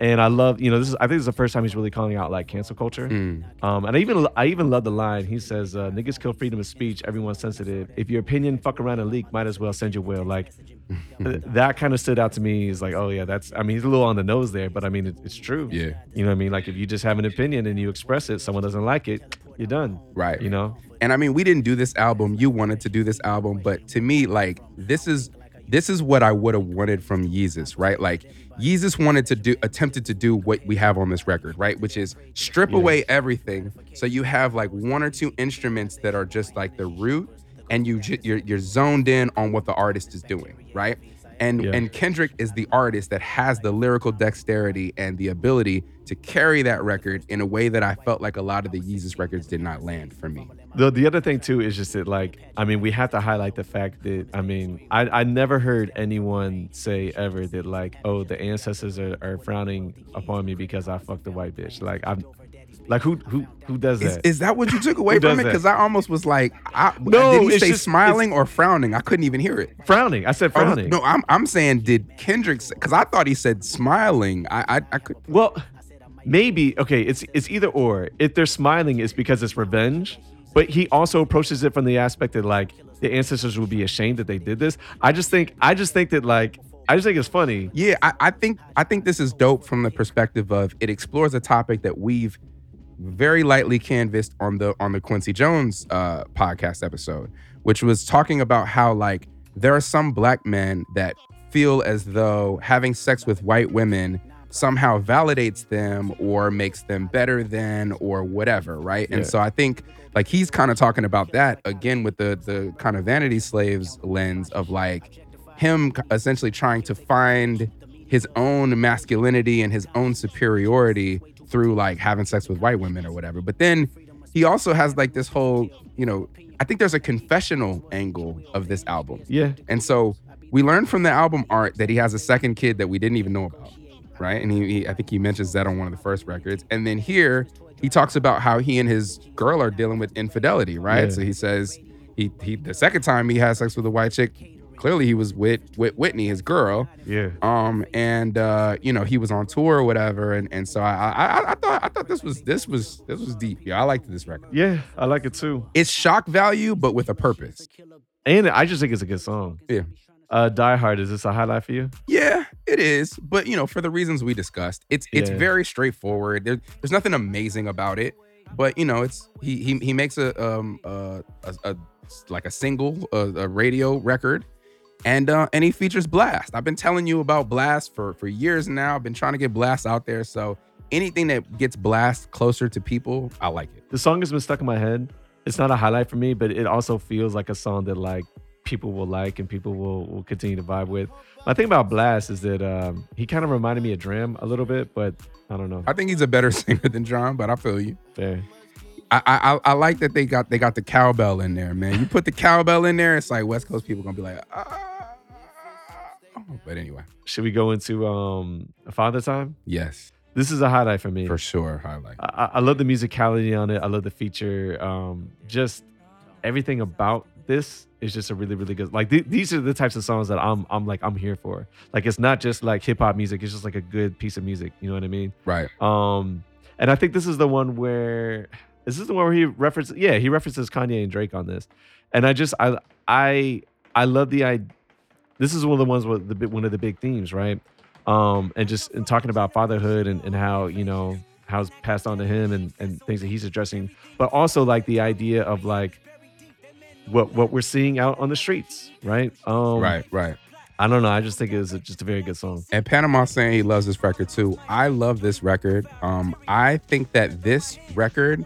and i love you know this is i think this is the first time he's really calling out like cancel culture Mm. um and i even i even love the line he says uh, niggas kill freedom of speech everyone's sensitive if your opinion fuck around and leak might as well send your will like that kind of stood out to me is like oh yeah that's i mean he's a little on the nose there but i mean it, it's true Yeah. you know what I mean? Like if you just have an opinion and you express it, someone doesn't like it, you're done. Right. You know? And I mean, we didn't do this album. You wanted to do this album, but to me, like this is this is what I would have wanted from Yeezus, right? Like Yeezus wanted to do attempted to do what we have on this record, right? Which is strip Yeah. away everything so you have like one or two instruments that are just like the root and you ju- you're you're zoned in on what the artist is doing, right? And Yeah. and Kendrick is the artist that has the lyrical dexterity and the ability to carry that record in a way that I felt like a lot of the Yeezus records did not land for me. The the other thing too is just that like I mean we have to highlight the fact that I mean I, I never heard anyone say ever that like oh the ancestors are, are frowning upon me because I fucked a white bitch like I'm like who who who does Is, that? is that what you took away from it? Because I almost was like, I, No, did he say just- smiling or frowning? I couldn't even hear it. frowning. I said Oh, frowning. no, I'm I'm saying did Kendrick? Because I thought he said smiling. I I, I could. Well, maybe okay. It's it's either or. If they're smiling, it's because it's revenge. But he also approaches it from the aspect that like the ancestors would be ashamed that they did this. I just think I just think that like I just think it's funny. Yeah, I, I think I think this is dope from the perspective of it explores a topic that we've very lightly canvassed on the on the Quincy Jones uh, podcast episode, which was talking about how like there are some black men that feel as though having sex with white women somehow validates them or makes them better than or whatever, right? And so I think like he's kind of talking about that again with the the kind of vanity slaves lens of like him essentially trying to find his own masculinity and his own superiority through like having sex with white women or whatever. But then he also has like this whole, you know, I think there's a confessional angle of this album. Yeah, And so we learned from the album art that he has a second kid that we didn't even know about, right? And he, he I think he mentions that on one of the first records. And then here he talks about how he and his girl are dealing with infidelity, right? Yeah. So he says he he the second time he had sex with a white chick, clearly he was with with Whitney, his girl. yeah. Um and uh, you know, he was on tour or whatever. And and so I I, I- I thought I thought this was this was this was deep. Yeah, I liked this record. Yeah, I like it too. It's shock value, but with a purpose. And I just think it's a good song. Yeah. Uh Die Hard, is this a highlight for you? Yeah, it is. But you know, for the reasons we discussed, it's it's Yeah. very straightforward. There, there's nothing amazing about it. But you know, it's he he he makes a um uh, a, a like a single a, a radio record. And uh, and he features Blxst. I've been telling you about Blxst for for years now. I've been trying to get Blxst out there. So anything that gets Blxst closer to people, I like it. The song has been stuck in my head. It's not a highlight for me, but it also feels like a song that like people will like and people will will continue to vibe with. My thing about Blxst is that um, he kind of reminded me of Dram a little bit, but I don't know. I think he's a better singer than John, but I feel you. Fair. I, I I like that they got they got the cowbell in there, man. You put the cowbell in there, it's like West Coast people gonna be like, ah. But anyway, Should we go into um Father Time? yes, This is a highlight for me. for sure, highlight. I, I- I love the musicality on it. I love the feature. Um, just everything about this is just a really, really good. Like th- these are the types of songs that I'm, I'm like, I'm here for. Like it's not just like hip hop music. It's just like a good piece of music. You know what I mean? Right. Um, and I think this is the one where is this is the one where he references? Yeah, he references Kanye and Drake on this, and I just I I I love the I. This is one of the ones with the one of the big themes, right? Um, and just and talking about fatherhood and, and how you know how it's passed on to him and and things that he's addressing, but also like the idea of like what what we're seeing out on the streets, right? Um, right. Right. I don't know. I just think it was just a very good song. And Panama saying he loves this record too. I love this record. Um, I think that this record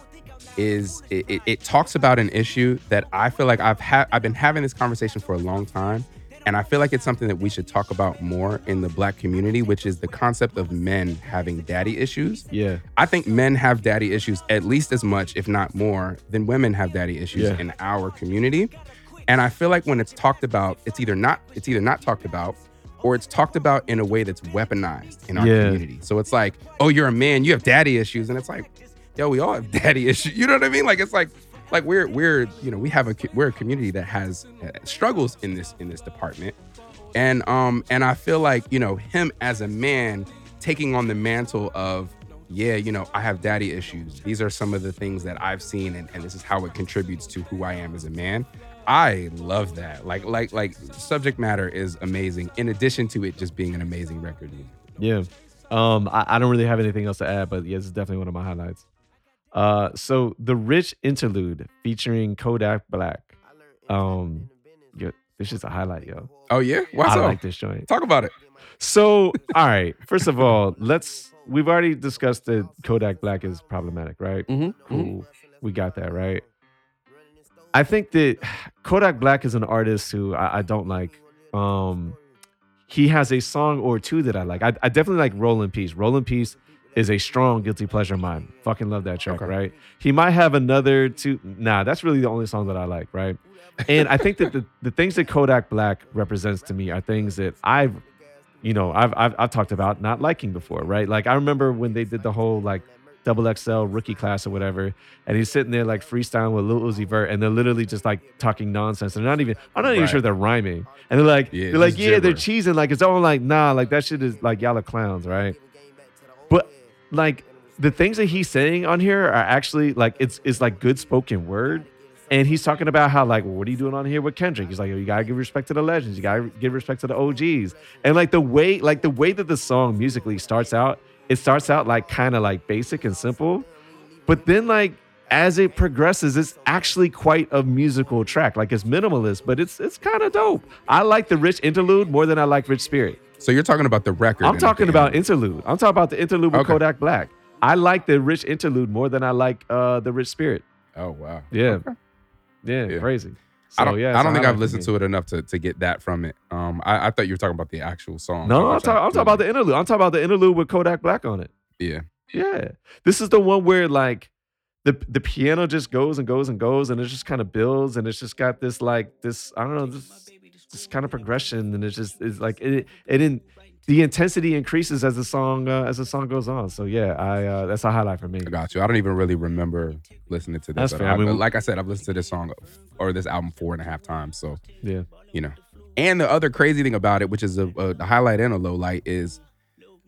is it, it, it talks about an issue that I feel like I've had I've been having this conversation for a long time. And I feel like it's something that we should talk about more in the black community, which is the concept of men having daddy issues. Yeah, I think men have daddy issues at least as much, if not more, than women have daddy issues Yeah. in our community. And I feel like when it's talked about, it's either not it's either not talked about or it's talked about in a way that's weaponized in our Yeah. community. So it's like, oh, you're a man, you have daddy issues, and it's like, yo, we all have daddy issues. You know what I mean? Like it's like, like we're we're you know we have a we're a community that has uh, struggles in this in this department, and um and I feel like you know him as a man taking on the mantle of yeah, you know, I have daddy issues. These are some of the things that I've seen, and, and this is how it contributes to who I am as a man. I love that. Like, like, like, subject matter is amazing. In addition to it just being an amazing record. Yeah. Um, I, I don't really have anything else to add, but yeah, this is definitely one of my highlights. Uh, so the rich interlude featuring Kodak Black. Um, yo, this is a highlight, yo. Oh yeah, why I like this joint. Talk about it. So, all right. First of all, let's. We've already discussed that Kodak Black is problematic, right? Mm-hmm. Cool. We got that right. I think that Kodak Black is an artist who I, I don't like. Um, he has a song or two that I like. I, I definitely like Roll in Peace. Roll in Peace is a strong guilty pleasure of mine. Fucking love that track, Okay. right? He might have another two. Nah, that's really the only song that I like, right? And I think that the, the things that Kodak Black represents to me are things that I've, you know, I've, I've I've talked about not liking before, right? Like I remember when they did the whole like double XL rookie class or whatever, and he's sitting there like freestyling with Lil Uzi Vert, and they're literally just like talking nonsense. They're not even, I'm not even Right. sure they're rhyming, and they're like, Yeah, they're like, yeah, they're cheesing, like it's all like, nah, like that shit is like y'all are clowns, right? Like the things that he's saying on here are actually like it's it's like good spoken word. And he's talking about how like, well, what are you doing on here with Kendrick? He's like, you gotta give respect to the legends, you gotta give respect to the OGs. And like the way, like the way that the song musically starts out, it starts out like kind of like basic and simple, but then like as it progresses, it's actually quite a musical track. Like it's minimalist, but it's it's kind of dope. I like the rich interlude more than I like Rich Spirit. So you're talking about the record. I'm talking about interlude. I'm talking about the interlude with Okay. Kodak Black. I like the rich interlude more than I like uh the rich spirit. Oh wow. Yeah. Okay. Yeah, Yeah. crazy. I don't. yeah, I don't think I've listened to it enough to, to get that from it. Um, I, I thought you were talking about the actual song. No, I'm, I talking. I'm talking about the interlude. I'm talking about the interlude with Kodak Black on it. Yeah. Yeah, this is the one where like the the piano just goes and goes and goes, and it just kind of builds, and it's just got this like this I don't know this this kind of progression, and it's just it's like it it didn't. The intensity increases as the song uh, as the song goes on. So yeah, I uh, that's a highlight for me. I got you. I don't even really remember listening to this. That's at fair. all. I mean, like I said, I've listened to this song or this album four and a half times. So Yeah. you know. And the other crazy thing about it, which is a, a highlight and a low light, is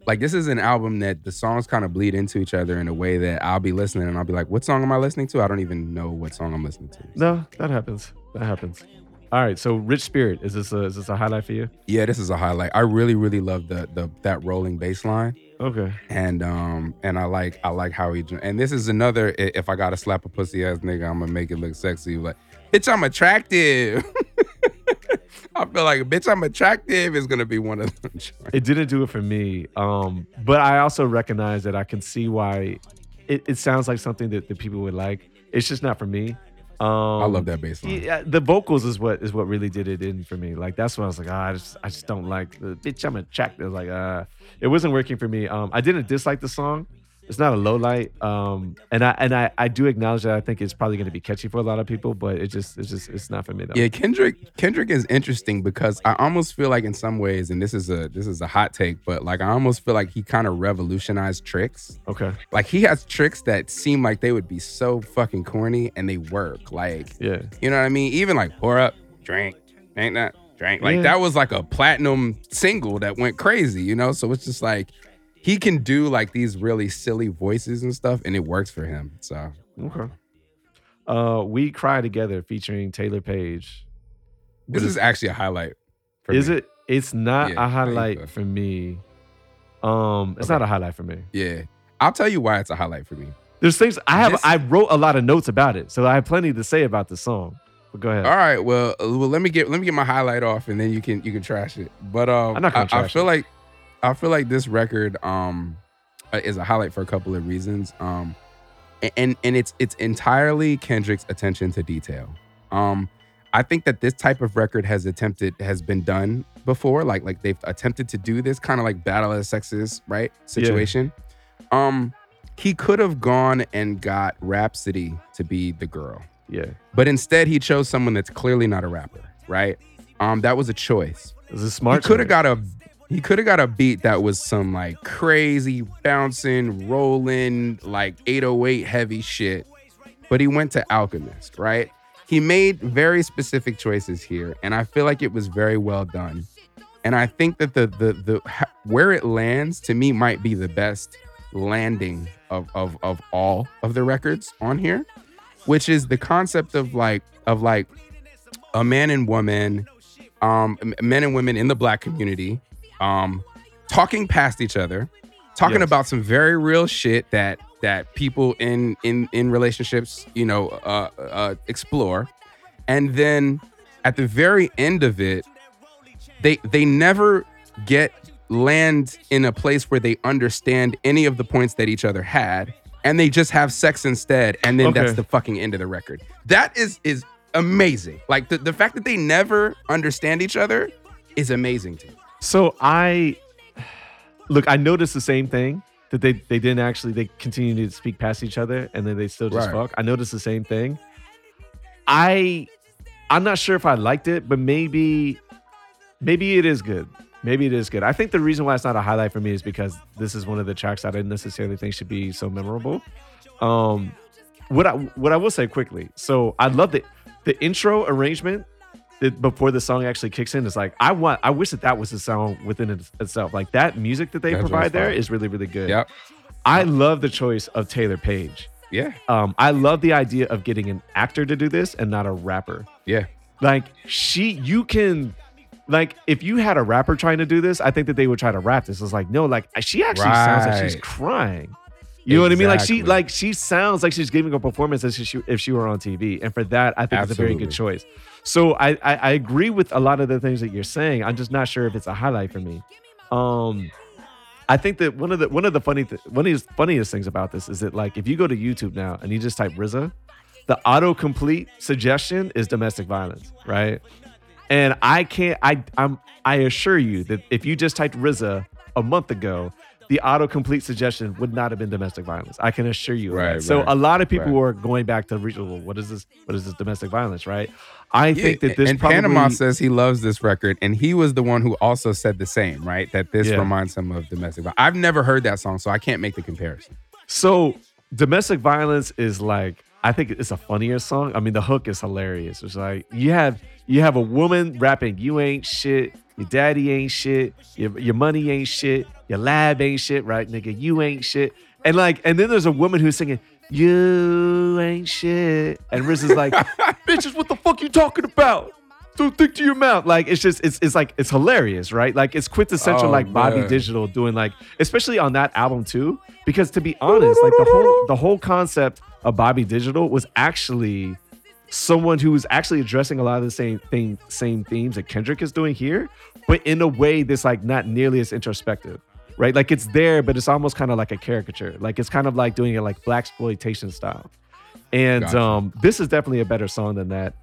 like this is an album that the songs kind of bleed into each other in a way that I'll be listening and I'll be like, "What song am I listening to?" I don't even know what song I'm listening to. No, that happens. That happens. All right. So Rich Spirit is this a, is this a highlight for you? Yeah, this is a highlight. I really, really love the the that rolling bass line. Okay. and um and I like I like how he and this is another if I gotta slap a pussy ass nigga I'm gonna make it look sexy like bitch I'm attractive I feel like bitch I'm attractive is gonna be one of them. It didn't do it for me. Um, but I also recognize that I can see why it, it sounds like something that, that people would like. It's just not for me. Um, I love that bass line Yeah, the vocals is what is what really did it in for me. Like that's when I was like, ah, I just I just don't like the bitch. I'm attracted. Like, uh, it wasn't working for me. Um, I didn't dislike the song. It's not a low light. Um, and I and I I do acknowledge that I think it's probably going to be catchy for a lot of people, but it just it's just it's not for me though. yeah Kendrick Kendrick is interesting because I almost feel like in some ways and this is a this is a hot take but like I almost feel like he kind of revolutionized tricks Okay. like he has tricks that seem like they would be so fucking corny and they work like Yeah. You know what I mean? Even like pour up, drink, ain't that drink. Like Yeah. that was like a platinum single that went crazy, you know? So it's just like he can do like these really silly voices and stuff and it works for him. So Okay. Uh, we cry together featuring Taylour Paige. this is actually a highlight. For Is me. it? It's not Yeah, a highlight for me. Um, it's Okay. not a highlight for me. Yeah. I'll tell you why it's a highlight for me. There's things I have. This- I wrote a lot of notes about it, so I have plenty to say about the song. But go ahead. All right, well, uh, well, let me get let me get my highlight off, and then you can you can trash it. But um, I'm not gonna I, I feel it. like I feel like this record um uh, is a highlight for a couple of reasons. Um, and and it's it's entirely Kendrick's attention to detail. Um, I think that this type of record has attempted has been done before. Like like they've attempted to do this kind of like battle of the sexes right situation. Um, he could have gone and got Rapsody to be the girl. Yeah, But instead, he chose someone that's clearly not a rapper, right? Um, that was a choice. it was a smart. he could have got a He could have got a beat that was some like crazy bouncing, rolling, like 808 heavy shit. But he went to Alchemist, right? He made very specific choices here, and I feel like it was very well done. And I think that the the the where it lands to me might be the best landing of of of all of the records on here, which is the concept of like of like a man and woman, um, men and women in the black community, um, talking past each other, talking Yes. about some very real shit that that people in in in relationships, you know, uh, uh, explore, and then at the very end of it, they they never get land in a place where they understand any of the points that each other had and they just have sex instead and then that's the fucking end of the record. That is is amazing. Like the, the fact that they never understand each other is amazing to me So I look, I noticed the same thing that they they didn't actually they continue to speak past each other and then they still just Right. fuck. I noticed the same thing. I I'm not sure if I liked it, but maybe maybe it is good. Maybe it is good. I think the reason why it's not a highlight for me is because this is one of the tracks that I didn't necessarily think should be so memorable. Um what I what I will say quickly. So I love the the intro arrangement that before the song actually kicks in is like I want I wish that that was the song within it, itself. Like that music that they That's provide there is really really good. yep I love the choice of Taylour Paige. yeah Um, I love the idea of getting an actor to do this and not a rapper. yeah Like she, you can, like if you had a rapper trying to do this, I think that they would try to rap this. It's like no, like she actually sounds like she's crying. You know what I mean? Like she, like she sounds like she's giving a performance as if she, if she were on TV, and for that, I think it's a very good choice. So I, I, I agree with a lot of the things that you're saying. I'm just not sure if it's a highlight for me. Um, I think that one of the one of the funny th- one of the funniest things about this is that like if you go to YouTube now and you just type RZA, the autocomplete suggestion is domestic violence, right? And I can't I I'm I assure you that if you just typed RZA a month ago, the autocomplete suggestion would not have been domestic violence. I can assure you. that. Right, So right, a lot of people right. are going back to regional. Well, what is this? What is this domestic violence? Right? I Yeah, think that this and probably, Panama says he loves this record, and he was the one who also said the same, right? That this Yeah. reminds him of domestic violence. I've never heard that song, so I can't make the comparison. So domestic violence is like I think it's a funnier song. I mean, the hook is hilarious. It's like you have you have a woman rapping, "You ain't shit, your daddy ain't shit, your, your money ain't shit, your lab ain't shit, right, nigga? You ain't shit." And like, and then there's a woman who's singing, "You ain't shit," and RZA is like, "Bitches, what the fuck you talking about?" Don't think to your mouth. Like it's just it's it's like it's hilarious, right? Like it's quintessential Oh, like Bobby man. Digital doing like especially on that album too. Because to be honest, like the whole the whole concept of Bobby Digital was actually someone who was actually addressing a lot of the same thing, same themes that Kendrick is doing here, but in a way that's like not nearly as introspective. Right? Like it's there, but it's almost kind of like a caricature. Like it's kind of like doing it like black exploitation style. And Gotcha. um, this is definitely a better song than that.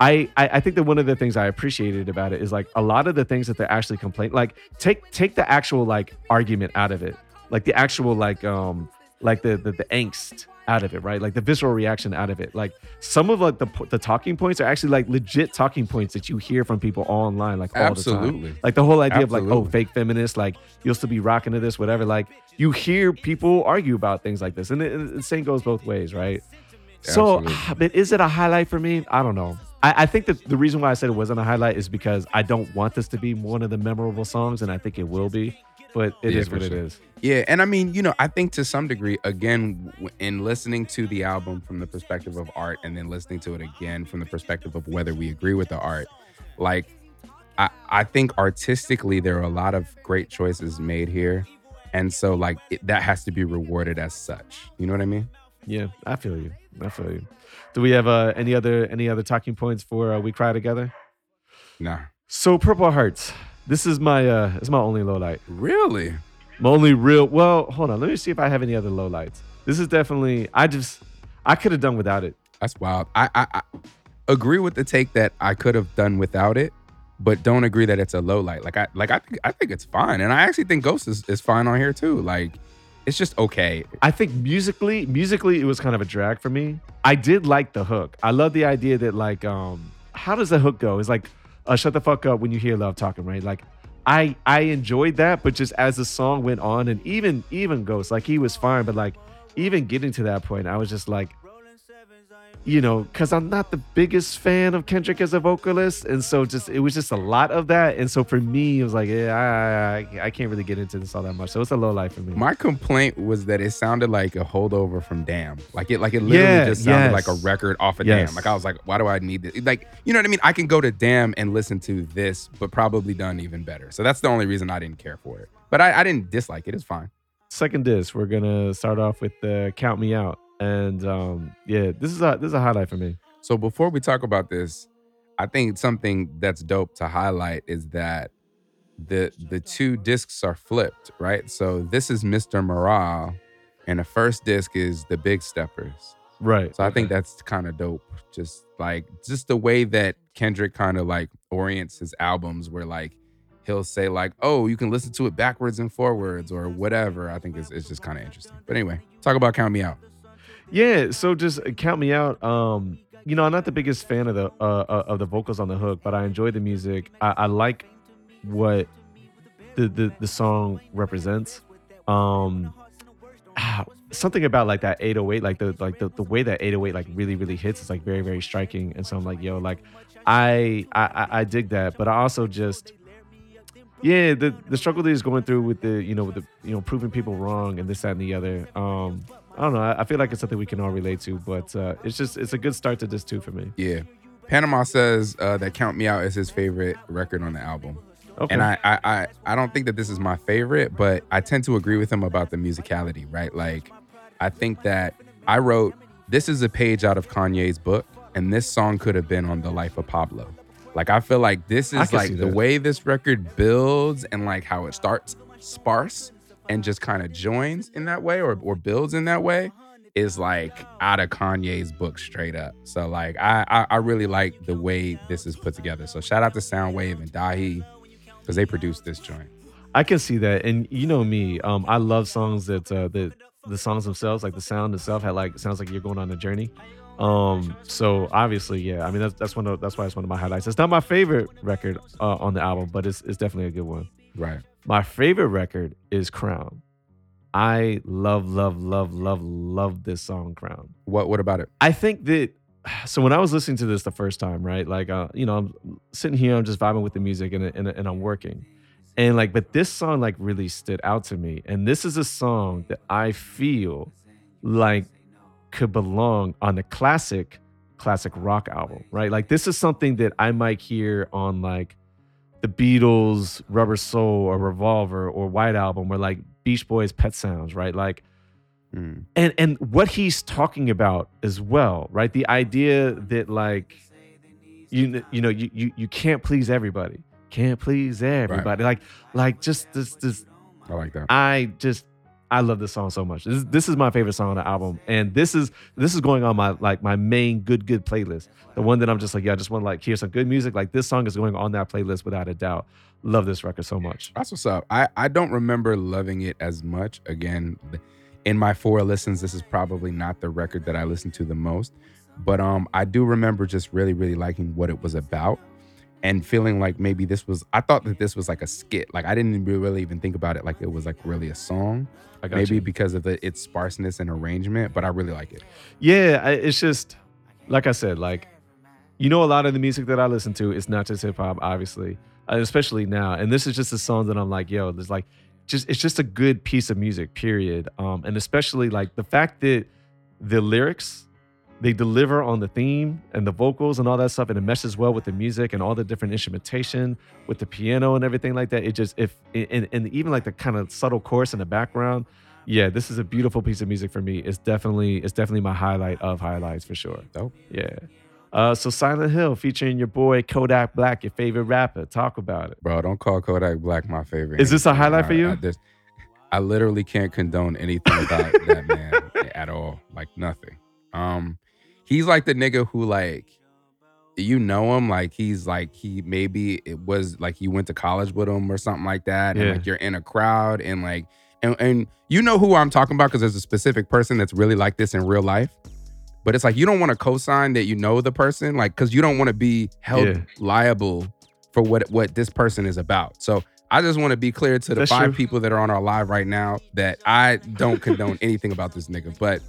I, I I think that one of the things I appreciated about it is like a lot of the things that they're actually complaining. Like take take the actual like argument out of it, like the actual like um like the the, the angst out of it, right? Like the visceral reaction out of it. Like some of like the the talking points are actually like legit talking points that you hear from people online like all the Absolutely. time. Like the whole idea of like oh fake feminist, like you'll still be rocking to this, whatever. Like you hear people argue about things like this, and it, the same goes both ways, right? Absolutely. So, but is it a highlight for me? I don't know. I, I think that the reason why I said it wasn't a highlight is because I don't want this to be one of the memorable songs, and I think it will be. But it is Yeah, for what it sure. is. Yeah, and I mean, you know, I think to some degree, again, in listening to the album from the perspective of art, and then listening to it again from the perspective of whether we agree with the art, like, I I think artistically there are a lot of great choices made here, and so like it, that has to be rewarded as such. You know what I mean? Yeah, I feel you. I feel you. Do we have uh, any other any other talking points for uh, we cry together? Nah, So Purple Hearts. This is my uh, it's my only low light. really? My only real. Well, hold on. Let me see if I have any other low lights. This is definitely. I just. I could have done without it. That's wild. I, I I agree with the take that I could have done without it, but don't agree that it's a low light. Like I like I think I think it's fine, and I actually think Ghost is, is fine on here too. Like it's just okay. I think musically, musically, it was kind of a drag for me. I did like the hook. I love the idea that like, um, how does the hook go? It's like, uh, shut the fuck up when you hear love talking, right? Like, I I enjoyed that, but just as the song went on, and even even Ghost, like he was fine, but like even getting to that point, I was just like, you know, because I'm not the biggest fan of Kendrick as a vocalist, and so just it was just a lot of that, and so for me, it was like, yeah, I I, I can't really get into this all that much, so it's a low light for me. My complaint was that it sounded like a holdover from Damn. Like it, like it literally Yeah, just sounded yes. like a record off of Yes. Damn. Like I was like, why do I need this? Like, you know what I mean? I can go to Damn and listen to this, but probably done even better. So that's the only reason I didn't care for it. But I, I didn't dislike it. It's fine. Second disc, we're gonna start off with the "Count Me Out," and um, yeah, this is a this is a highlight for me. So before we talk about this, I think something that's dope to highlight is that the the two discs are flipped, right? So this is Mr. Morale, and the first disc is the Big Steppers. Right. So I think that's kind of dope. Just like just the way that Kendrick kind of like orients his albums where like he'll say like, "Oh, you can listen to it backwards and forwards or whatever." I think it's, it's just kind of interesting. But anyway, talk about Count Me Out. Yeah, so just uh, count me out. Um, you know, I'm not the biggest fan of the uh, uh, of the vocals on the hook, but I enjoy the music. I, I like what the, the the song represents. Um, ah, something about like that 808, like the like the, the way that 808 like really really hits is like very very striking. And so I'm like, yo, like I I I- dig that, but I also just yeah, the the struggle that he's going through with the you know with the you know proving people wrong and this that and the other. Um, I don't know. I, I feel like it's something we can all relate to, but uh, it's just it's a good start to this too for me. Yeah. Panama says uh, that Count Me Out is his favorite record on the album. Okay. And I, I I I don't think that this is my favorite, but I tend to agree with him about the musicality, right? Like I think that I wrote this is a page out of Kanye's book, and this song could have been on The Life of Pablo. Like I feel like this is like the way this record builds and like how it starts sparse and just kind of joins in that way or or builds in that way is like out of Kanye's book straight up. So like I I, I really like the way this is put together. So shout out to Soundwave and Dahi because they produced this joint. I can see that, and you know me, um, I love songs that uh, that the songs themselves, like the sound itself, had like sounds like you're going on a journey. Um, so obviously, yeah, I mean that's that's one of that's why it's one of my highlights. It's not my favorite record uh, on the album, but it's it's definitely a good one. Right. My favorite record is Crown. I love, love, love, love, love this song, Crown. What what about it? I think that so when I was listening to this the first time, right? Like, uh, you know, I'm sitting here, I'm just vibing with the music, and and, and I'm working, and like, but this song like really stood out to me, and this is a song that I feel like could belong on the classic, classic rock album, right? Like, this is something that I might hear on like the Beatles, Rubber Soul, or Revolver, or White Album, or like Beach Boys, Pet Sounds, right? Like Mm. and and what he's talking about as well right the idea that like you you know you you, you can't please everybody can't please everybody like like just this this I like that. i just i love this song so much. This, this is my favorite song on the album. And this is this is going on my like my main good good playlist. The one that i'm just like yeah i just want to like hear some good music. Like this song is going on that playlist without a doubt. Love this record so much. That's what's up. I, I don't remember loving it as much. Again, in my four listens, this is probably not the record that I listen to the most. But um, I do remember just really, really liking what it was about and feeling like maybe this was I thought that this was like a skit. Like I didn't really even think about it like it was like really a song. Maybe you. because of the its sparseness and arrangement, but I really like it. Yeah, I, it's just like I said, like you know, a lot of the music that I listen to is not just hip hop, obviously, uh, especially now. And this is just a song that I'm like, yo, there's like, just it's just a good piece of music, period. Um, and especially like the fact that the lyrics they deliver on the theme and the vocals and all that stuff, and it meshes well with the music and all the different instrumentation with the piano and everything like that. It just if and, and even like the kind of subtle chorus in the background yeah, this is a beautiful piece of music for me. It's definitely it's definitely my highlight of highlights for sure. Dope. Yeah. Uh, so Silent Hill featuring your boy Kodak Black, your favorite rapper. Talk about it. Bro, don't call Kodak Black my favorite. Is this a highlight for I- you? I, just- I literally can't condone anything about that man at all. Like nothing. Um, he's like the nigga who like you know him, like he's like he maybe it was like you went to college with him or something like that. And Yeah. like you're in a crowd and like and, and you know who I'm talking about because there's a specific person that's really like this in real life. But it's like you don't want to co-sign that you know the person, like because you don't want to be held Yeah. liable for what what this person is about. So I just want to be clear to the That's five true. people that are on our live right now that I don't condone anything about this nigga. But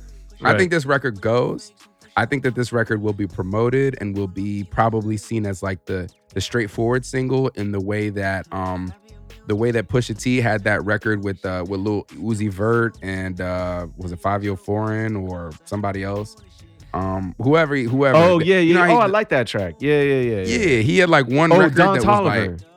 I think this record goes. I think that this record will be promoted and will be probably seen as like the the straightforward single in the way that um the way that Pusha T had that record with uh with Lil Uzi Vert and uh was it Fivio Foreign or somebody else. Um whoever whoever Oh yeah, You yeah. know oh, he- I like that track. Yeah, yeah, yeah. yeah, he had like one Oh, record Don that Toliver. was like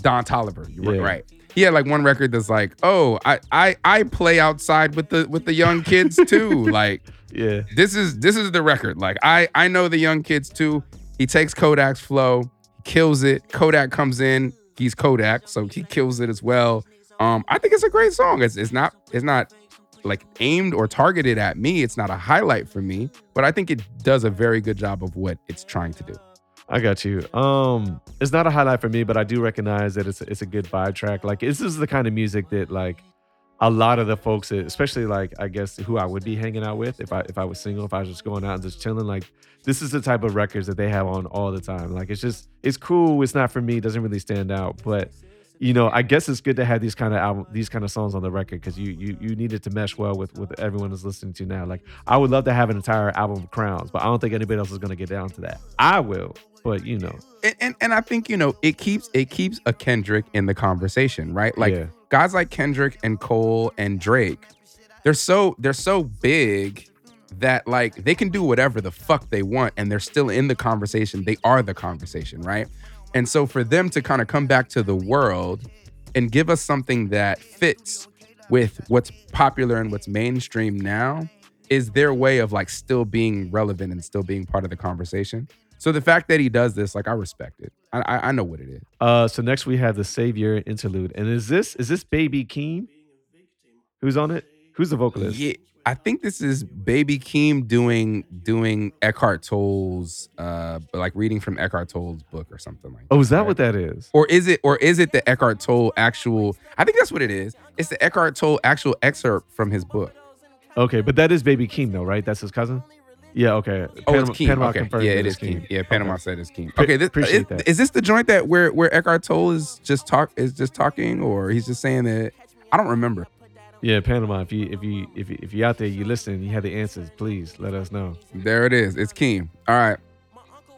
Don Toliver. You're Yeah. right. He had like one record that's like, oh, I I I play outside with the with the young kids too. like yeah. this is this is the record. Like I I know the young kids too. He takes Kodak's flow, kills it. Kodak comes in. He's Kodak, so he kills it as well. Um, I think it's a great song. It's it's not it's not like aimed or targeted at me. It's not a highlight for me, but I think it does a very good job of what it's trying to do. I got you. Um, it's not a highlight for me, but I do recognize that it's it's a good vibe track. Like this is the kind of music that like a lot of the folks, especially like I guess who I would be hanging out with if I if I was single, if I was just going out and just chilling. Like this is the type of records that they have on all the time. Like it's just it's cool. It's not for me. It doesn't really stand out, but you know, I guess it's good to have these kind of album, these kind of songs on the record because you you you need it to mesh well with with everyone is listening to now. Like I would love to have an entire album of Crowns, but I don't think anybody else is gonna get down to that. I will, but you know, and, and and I think you know it keeps it keeps a Kendrick in the conversation, right? Like Yeah. guys like Kendrick and Cole and Drake, they're so they're so big that like they can do whatever the fuck they want and they're still in the conversation. They are the conversation, right? And so for them to kind of come back to the world and give us something that fits with what's popular and what's mainstream now is their way of like still being relevant and still being part of the conversation. So the fact that he does this, like I respect it. I I, I know what it is. Uh, so next we have the Savior interlude, and is this is this Baby Keem? Who's on it? Who's the vocalist? Yeah, I think this is Baby Keem doing doing Eckhart Tolle's uh like reading from Eckhart Tolle's book or something like. Oh, is that right? what that is? Or is it or is it the Eckhart Tolle actual I think that's what it is. It's the Eckhart Tolle actual excerpt from his book. Okay, but that is Baby Keem though, right? That's his cousin. Yeah. Okay. Oh, it's Keem. Panama okay. Yeah, it's Keem. Keem. Yeah, Panama Okay. said it's Keem. Okay, this, appreciate is, that. is this the joint that where where Eckhart Tolle is just talk is just talking or he's just saying that I don't remember. Yeah, Panama. If you if you if you, if you out there, you listen, you have the answers. Please let us know. There it is. It's Keem. All right.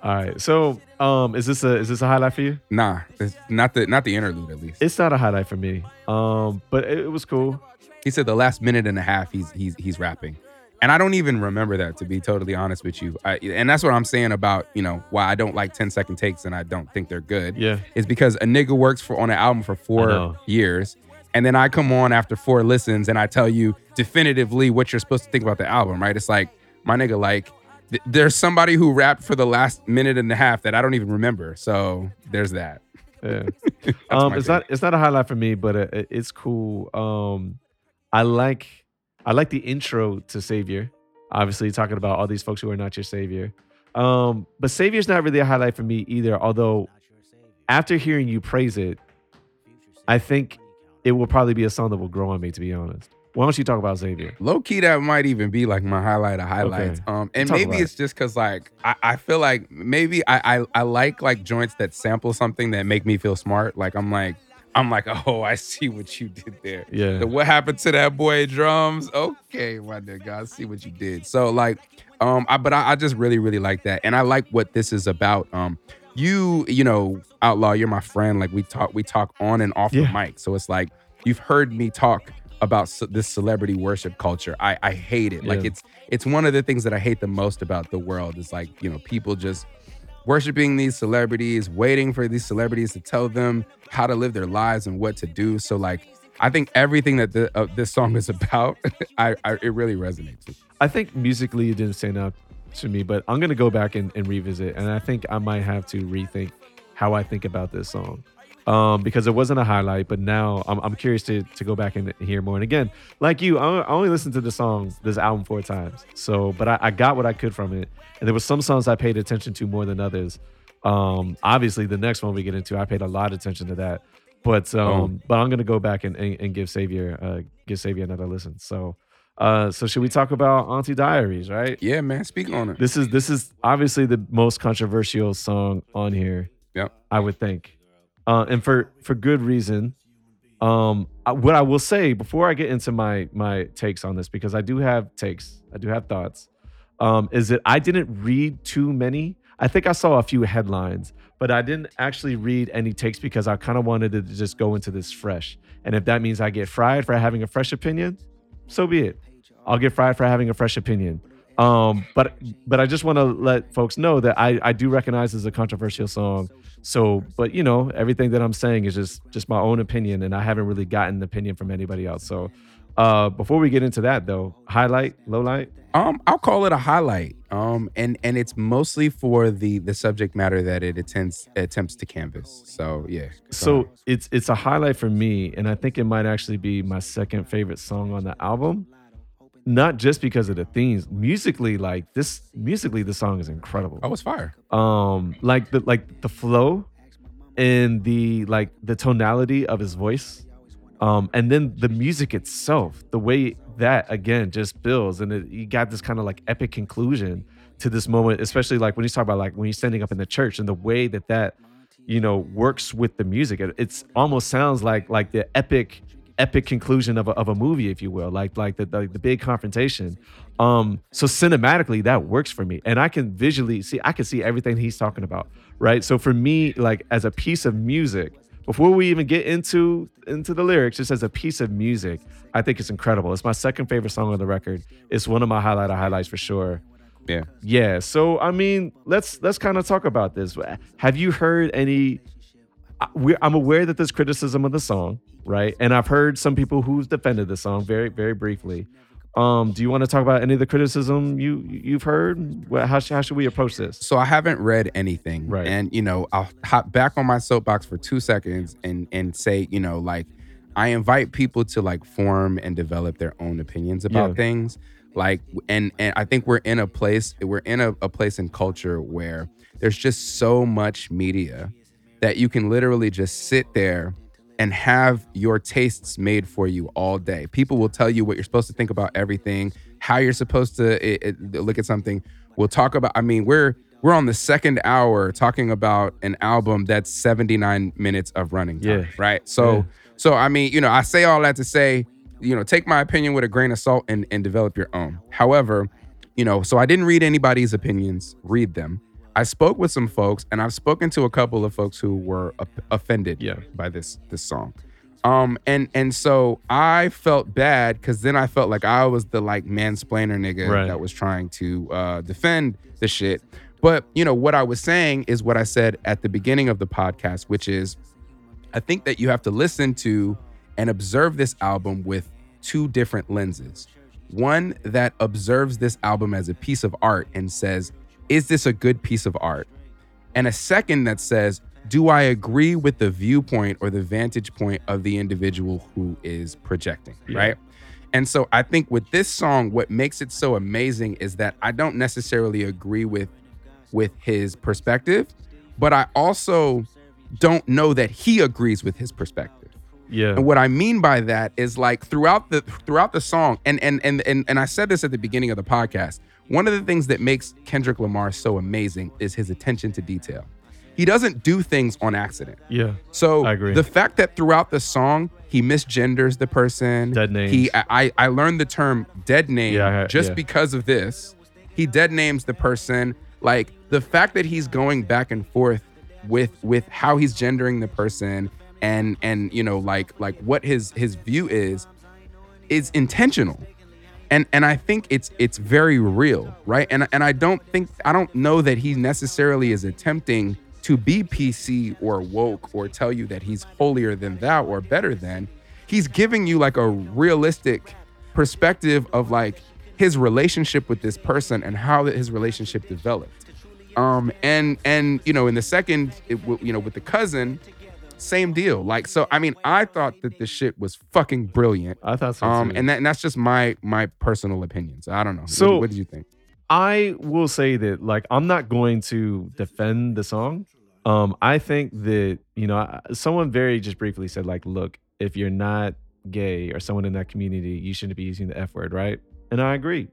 All right. So, um, is this a is this a highlight for you? Nah, it's not the not the interlude at least. It's not a highlight for me. Um, but it, it was cool. He said the last minute and a half he's he's he's rapping. And I don't even remember that to be totally honest with you. I, and that's what I'm saying about, you know, why I don't like 10 second takes and I don't think they're good. Yeah. Is because a nigga works for on an album for four years. And then I come on after four listens and I tell you definitively what you're supposed to think about the album, right? It's like, my nigga, like, th- there's somebody who rapped for the last minute and a half that I don't even remember. So there's that. Yeah. Um, it's not it's not a highlight for me, but it, it's cool. Um, I like I like the intro to Savior. Obviously, talking about all these folks who are not your savior. Um, but Savior's not really a highlight for me either. Although, after hearing you praise it, I think it will probably be a song that will grow on me. To be honest, why don't you talk about Savior? Low key, that might even be like my highlight of highlights. Okay. Um, and Talk maybe it's just because like I, I feel like maybe I, I I like like joints that sample something that make me feel smart. Like I'm like I'm like oh I see what you did there. Yeah, The what happened to that boy drums? Okay, my nigga, I see what you did. So like, um, I, but I, I just really really like that, and I like what this is about. Um, you you know, outlaw, you're my friend. Like we talk we talk on and off Yeah. the mic, so it's like you've heard me talk about ce- this celebrity worship culture. I I hate it. Like it's it's one of the things that I hate the most about the world. Is like you know people just worshiping these celebrities, waiting for these celebrities to tell them how to live their lives and what to do. So like I think everything that the, uh, this song is about, I, I it really resonates. With. I think musically it didn't stand out to me, but I'm gonna go back and, and revisit, and I think I might have to rethink how I think about this song. Um, because it wasn't a highlight, but now I'm, I'm curious to to go back and hear more. And again, like you, I only listened to the song, this album four times. So, but I, I got what I could from it, and there were some songs I paid attention to more than others. Um, obviously, the next one we get into, I paid a lot of attention to that. But um, Oh. but I'm gonna go back and, and, and give Savior uh give Savior another listen. So uh so should we talk about Auntie Diaries, right? Yeah, man, speak on it. This is this is obviously the most controversial song on here. Yep. I would think. Uh and for for good reason. Um, I- what I will say before I get into my my takes on this, because I do have takes, I do have thoughts, um, is that I didn't read too many. I think I saw a few headlines, but I didn't actually read any takes because I kind of wanted to just go into this fresh. And if that means I get fried for having a fresh opinion, so be it. I'll get fried for having a fresh opinion. Um, but but I just want to let folks know that I I do recognize this is a controversial song. So, but you know, everything that I'm saying is just just my own opinion, and I haven't really gotten an opinion from anybody else. So, uh, before we get into that though, highlight, low light. Um, I'll call it a highlight. Um, and and it's mostly for the the subject matter that it attempts attempts to canvas. So yeah. So it's it's a highlight for me, and I think it might actually be my second favorite song on the album. Not just because of the themes, musically, like this musically, the song is incredible. oh, it's fire. um like the like the flow and the like the tonality of his voice um and then the music itself the way that again just builds and it, you got this kind of like epic conclusion to this moment especially like when he's talking about like when he's standing up in the church and the way that that you know works with the music it it's almost sounds like like the epic epic conclusion of a, of a movie if you will like like the, the the big confrontation. Um so cinematically that works for me and i can visually see i can see everything he's talking about right? So for me like as a piece of music before we even get into into the lyrics just as a piece of music. I think it's incredible. It's my second favorite song on the record. It's one of my highlight of highlights for sure. Yeah. yeah so i mean let's let's kind of talk about this. Have you heard any uh, we- i'm aware that there's criticism of the song right? And i've heard some people who've defended the song very very briefly um do you want to talk about any of the criticism you you've heard how, how should we approach this So I haven't read anything. Right. And you know, I'll hop back on my soapbox for two seconds and and say, you know, like I invite people to like form and develop their own opinions about Yeah. things. Like and and I think we're in a place we're in a, a place in culture where there's just so much media that you can literally just sit there and have your tastes made for you all day. People will tell you what you're supposed to think about everything, how you're supposed to it, it- look at something. We'll talk about. I mean, we're we're on the second hour talking about an album that's 79 minutes of running time, Yeah. right? So Yeah. so I mean, you know, I say all that to say, you know, take my opinion with a grain of salt and and develop your own. However, you know, so I didn't read anybody's opinions, read them. I spoke with some folks and I've spoken to a couple of folks who were offended Yeah. by this this song. Um and and so I felt bad cuz then I felt like I was the like mansplainer nigga Right. that was trying to uh defend the shit. But, you know, what I was saying is what I said at the beginning of the podcast, which is I think that you have to listen to and observe this album with two different lenses. One that observes this album as a piece of art and says, is this a good piece of art? And a second that says, do I agree with the viewpoint or the vantage point of the individual who is projecting, Yeah. right? And so I think with this song, what makes it so amazing is that I don't necessarily agree with with his perspective, but I also don't know that he agrees with his perspective. yeah And what I mean by that is like throughout the throughout the song, and and and and, and I said this at the beginning of the podcast. One of the things that makes Kendrick Lamar so amazing is his attention to detail. He doesn't do things on accident. yeah So I agree. the fact that throughout the song he misgenders the person, Dead names. He I I I learned the term dead name Yeah, I just yeah. because of this. He dead names the person. Like the fact that he's going back and forth with with how he's gendering the person and and you know like like what his his view is is intentional and and I think it's it's very real, right? And and I don't think I don't know that he necessarily is attempting to be PC or woke or tell you that he's holier than thou or better than. He's giving you like a realistic perspective of like his relationship with this person and how that his relationship developed. Um and and you know in the second it, you know with the cousin same deal. Like so I mean I thought that the shit was fucking brilliant. i thought so Um, too. and that and that's just my my personal opinions. I don't know. So- what, what did you think? I will say that like I'm not going to defend the song. Um, I think that you know someone very just briefly said like, look, if you're not gay or someone in that community, you shouldn't be using the F word, right? And I agree.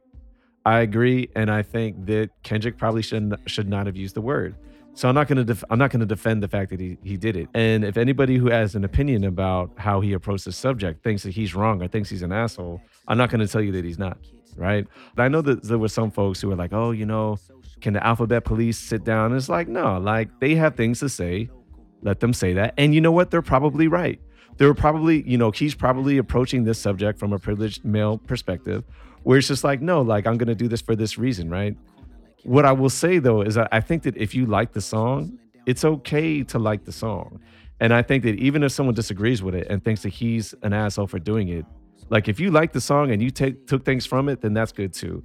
I agree, and I think that Kendrick probably should should not have used the word. So I'm not gonna def- I'm not gonna defend the fact that he he did it. And if anybody who has an opinion about how he approached the subject thinks that he's wrong or thinks he's an asshole, I'm not gonna tell you that he's not. Right? But I know that there were some folks who were like, oh, you know, can the alphabet police sit down? And it's like, no, like they have things to say. Let them say that. And you know what? They're probably right. They're probably, you know, he's probably approaching this subject from a privileged male perspective, where it's just like, no, like I'm gonna do this for this reason, right? What I will say though is that I think that if you like the song, it's okay to like the song. And I think that even if someone disagrees with it and thinks that he's an asshole for doing it, like if you like the song and you take took things from it, then that's good too.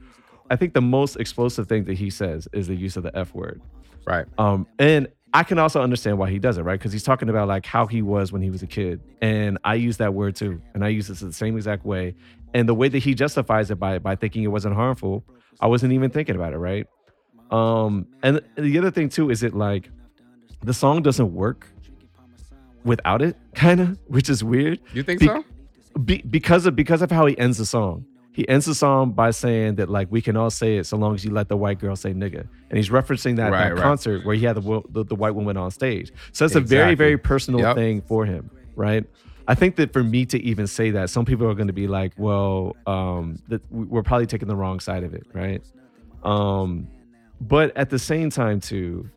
I think the most explosive thing that he says is the use of the F word. Right. Um, and I can also understand why he does it, right? Because he's talking about like how he was when he was a kid. And I use that word too. And I use it the same exact way. And the way that he justifies it by by thinking it wasn't harmful, I wasn't even thinking about it, right? Um, and the other thing too is it like the song doesn't work without it, kind of, which is weird. You think Be- so? Be- because of because of how he ends the song. He ends the song by saying that like we can all say it so long as you let the white girl say nigga, and he's referencing that, Right, that right. concert where he had the, the the white woman on stage. So it's a very very personal Yep. thing for him, right? I think that for me to even say that, some people are going to be like, well, um, that we- we're probably taking the wrong side of it, right? Um, but at the same time, too,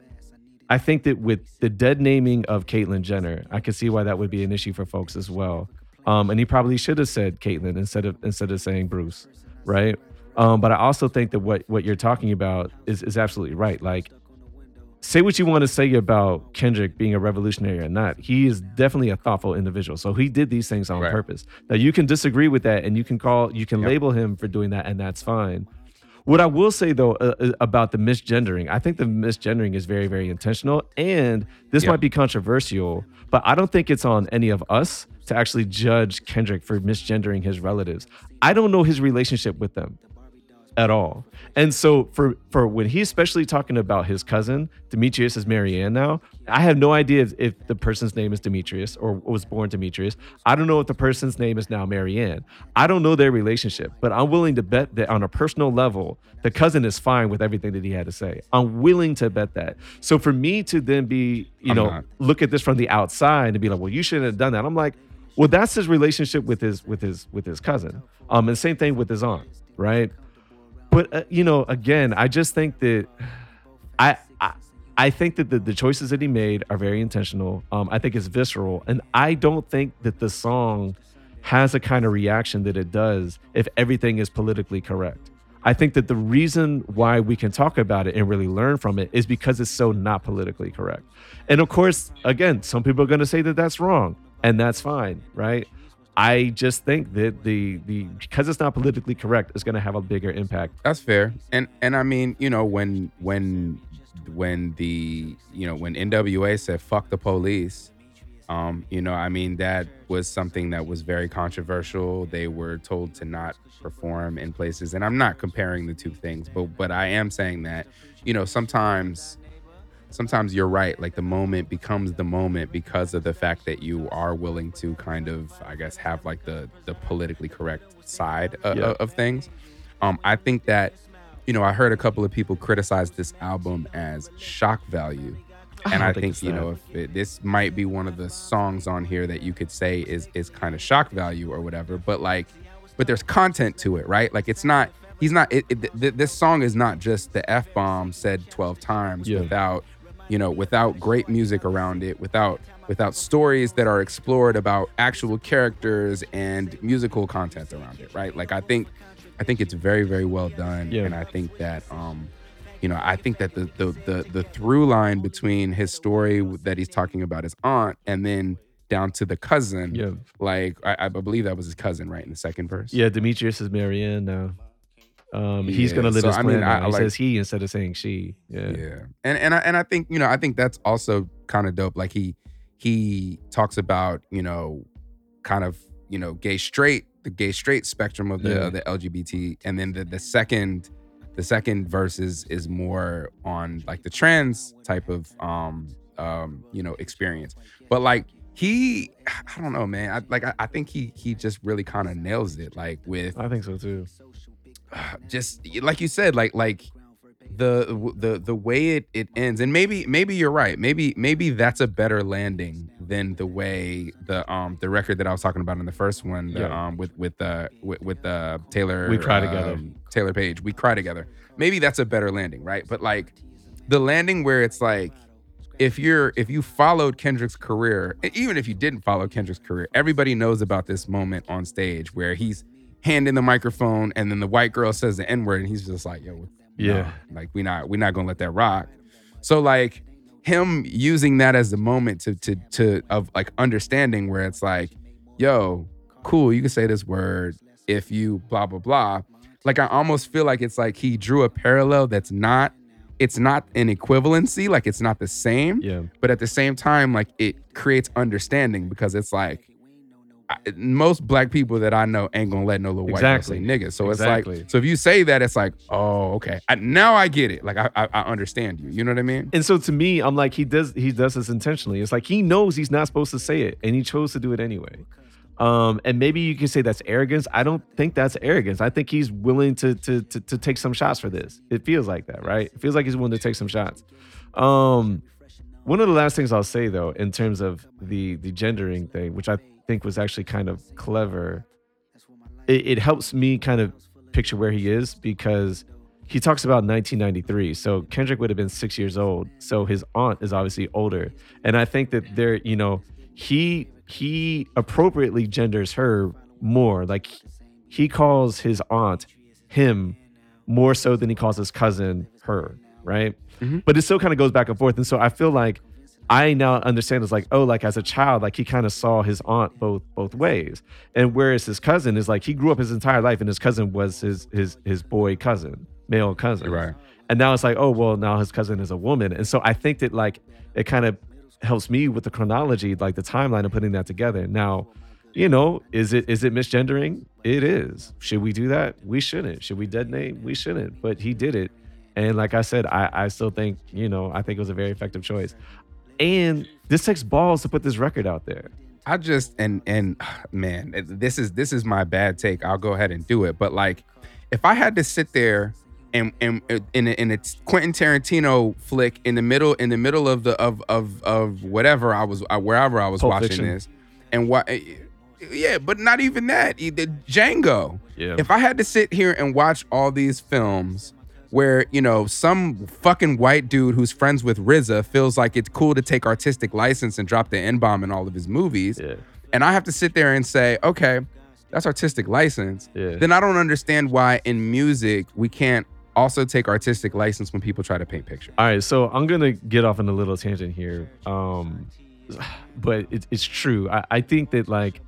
I think that with the dead naming of Caitlyn Jenner, I can see why that would be an issue for folks as well. Um, and he probably should have said Caitlyn instead of instead of saying Bruce, right? Um, but I also think that what what you're talking about is is absolutely right. Like, say what you want to say about Kendrick being a revolutionary or not. He is definitely a thoughtful individual. So he did these things on Right. purpose. Now you can disagree with that, and you can call you can Yep. label him for doing that, and that's fine. What I will say though uh, uh, about the misgendering, I think the misgendering is very, very intentional, and this Yeah. might be controversial, but I don't think it's on any of us to actually judge Kendrick for misgendering his relatives. I don't know his relationship with them at all. And so for for when he's especially talking about his cousin, Demetrius is Marianne now, I have no idea if, if the person's name is Demetrius or was born Demetrius. I don't know if the person's name is now Marianne. I don't know their relationship, but I'm willing to bet that on a personal level, the cousin is fine with everything that he had to say. I'm willing to bet that. So for me to then be, you I'm know, not. look at this from the outside and be like, well, you shouldn't have done that. I'm like, well, that's his relationship with his with his with his cousin. Um, and same thing with his aunt, right? But uh, you know, again, I just think that I I, I think that the, the choices that he made are very intentional. Um, I think it's visceral, and I don't think that the song has a kind of reaction that it does if everything is politically correct. I think that the reason why we can talk about it and really learn from it is because it's so not politically correct. And of course, again, some people are going to say that that's wrong, and that's fine, right? I just think that the the because it's not politically correct is going to have a bigger impact. That's fair. And and I mean, you know, when when when the you know when NWA said "fuck the police," um, you know, I mean that was something that was very controversial. They were told to not perform in places, and I'm not comparing the two things, but but I am saying that you know sometimes sometimes you're right like the moment becomes the moment because of the fact that you are willing to kind of i guess have like the the politically correct side of, Yeah. of things um i think that you know i heard a couple of people criticize this album as shock value and don't i think think you know if it, this might be one of the songs on here that you could say is is kind of shock value or whatever but like but there's content to it right like it's not he's not it, it, th- this song is not just the f-bomb said 12 times Yeah. without you know without great music around it without without stories that are explored about actual characters and musical content around it right like i think i think it's very very well done Yeah. and i think that um you know i think that the, the the the through line between his story that he's talking about his aunt and then down to the cousin Yeah. like I, I believe that was his cousin right in the second verse Yeah, Demetrius is Marianne now. Um, he's Yeah, gonna live so, his I plan mean, I- He like- says he instead of saying she. Yeah. Yeah. And and I and I think, you know, I think that's also kind of dope. Like he he talks about, you know, kind of, you know, gay straight, the gay straight spectrum of the Yeah. the LGBT. And then the the second the second verse is is more on like the trans type of um um, you know, experience. But like he I don't know, man. I like I, I think he he just really kind of nails it. Like with I think so too. just like you said, like like the the the way it, it ends. And maybe maybe you're right. Maybe maybe that's a better landing than the way the um the record that I was talking about in the first one the, Yeah. um with with uh with, with uh Taylour We Cry Together. um, Taylour Paige. We cry together. Maybe that's a better landing right? But like the landing where it's like if you're if you followed Kendrick's career even if you didn't follow Kendrick's career everybody knows about this moment on stage where he's handing the microphone and then the white girl says the n word and he's just like yo Yeah. like we not we're not gonna let that rock. So like him using that as the moment to to to of like understanding where it's like, yo, cool, you can say this word if you blah blah blah. Like I almost feel like it's like he drew a parallel that's not it's not an equivalency, like it's not the same, Yeah. but at the same time, like it creates understanding because it's like most black people that I know ain't gonna let no little white girl say Exactly. nigga. So Exactly. it's like, so if you say that, it's like, oh, okay, I, now I get it. Like I, I, I understand you. You know what I mean? And so to me, I'm like, he does he does this intentionally. It's like he knows he's not supposed to say it, and he chose to do it anyway. Um, and maybe you can say that's arrogance. I don't think that's arrogance. I think he's willing to to to, to take some shots for this. It feels like that, right? It feels like he's willing to take some shots. Um, one of the last things I'll say though, in terms of the the gendering thing, which I think was actually kind of clever, it, it helps me kind of picture where he is because he talks about 1993. So Kendrick would have been six years old. So his aunt is obviously older, and I think that there, you know, he he appropriately genders her more. Like he calls his aunt him more so than he calls his cousin her, right? Mhm. But it still kind of goes back and forth, and so I feel like I now understand is like, oh, like as a child, like he kind of saw his aunt both both ways. And whereas his cousin is like he grew up his entire life and his cousin was his his his boy cousin, male cousin. Right. And now it's like, oh well, now his cousin is a woman. And so I think that like it kind of helps me with the chronology, like the timeline of putting that together. Now, you know, is it is it misgendering? It is. Should we do that? We shouldn't. Should we detonate? We shouldn't. But he did it. And like I said, I, I still think, you know, I think it was a very effective choice. And this takes balls to put this record out there. I just and and man, this is this is my bad take. I'll go ahead and do it. But like, if I had to sit there and and in a, in a Quentin Tarantino flick in the middle in the middle of the of of of whatever I was uh, wherever I was Pulp watching Fiction. this, and what, yeah, but not even that. The Django. Yeah. If I had to sit here and watch all these films where, you know, some fucking white dude who's friends with RZA feels like it's cool to take artistic license and drop the N-bomb in all of his movies, Yeah. and I have to sit there and say, okay, that's artistic license, Yeah. then I don't understand why in music we can't also take artistic license when people try to paint pictures. All right, so I'm gonna get off on a little tangent here, um, but it, it's true. I, I think that like,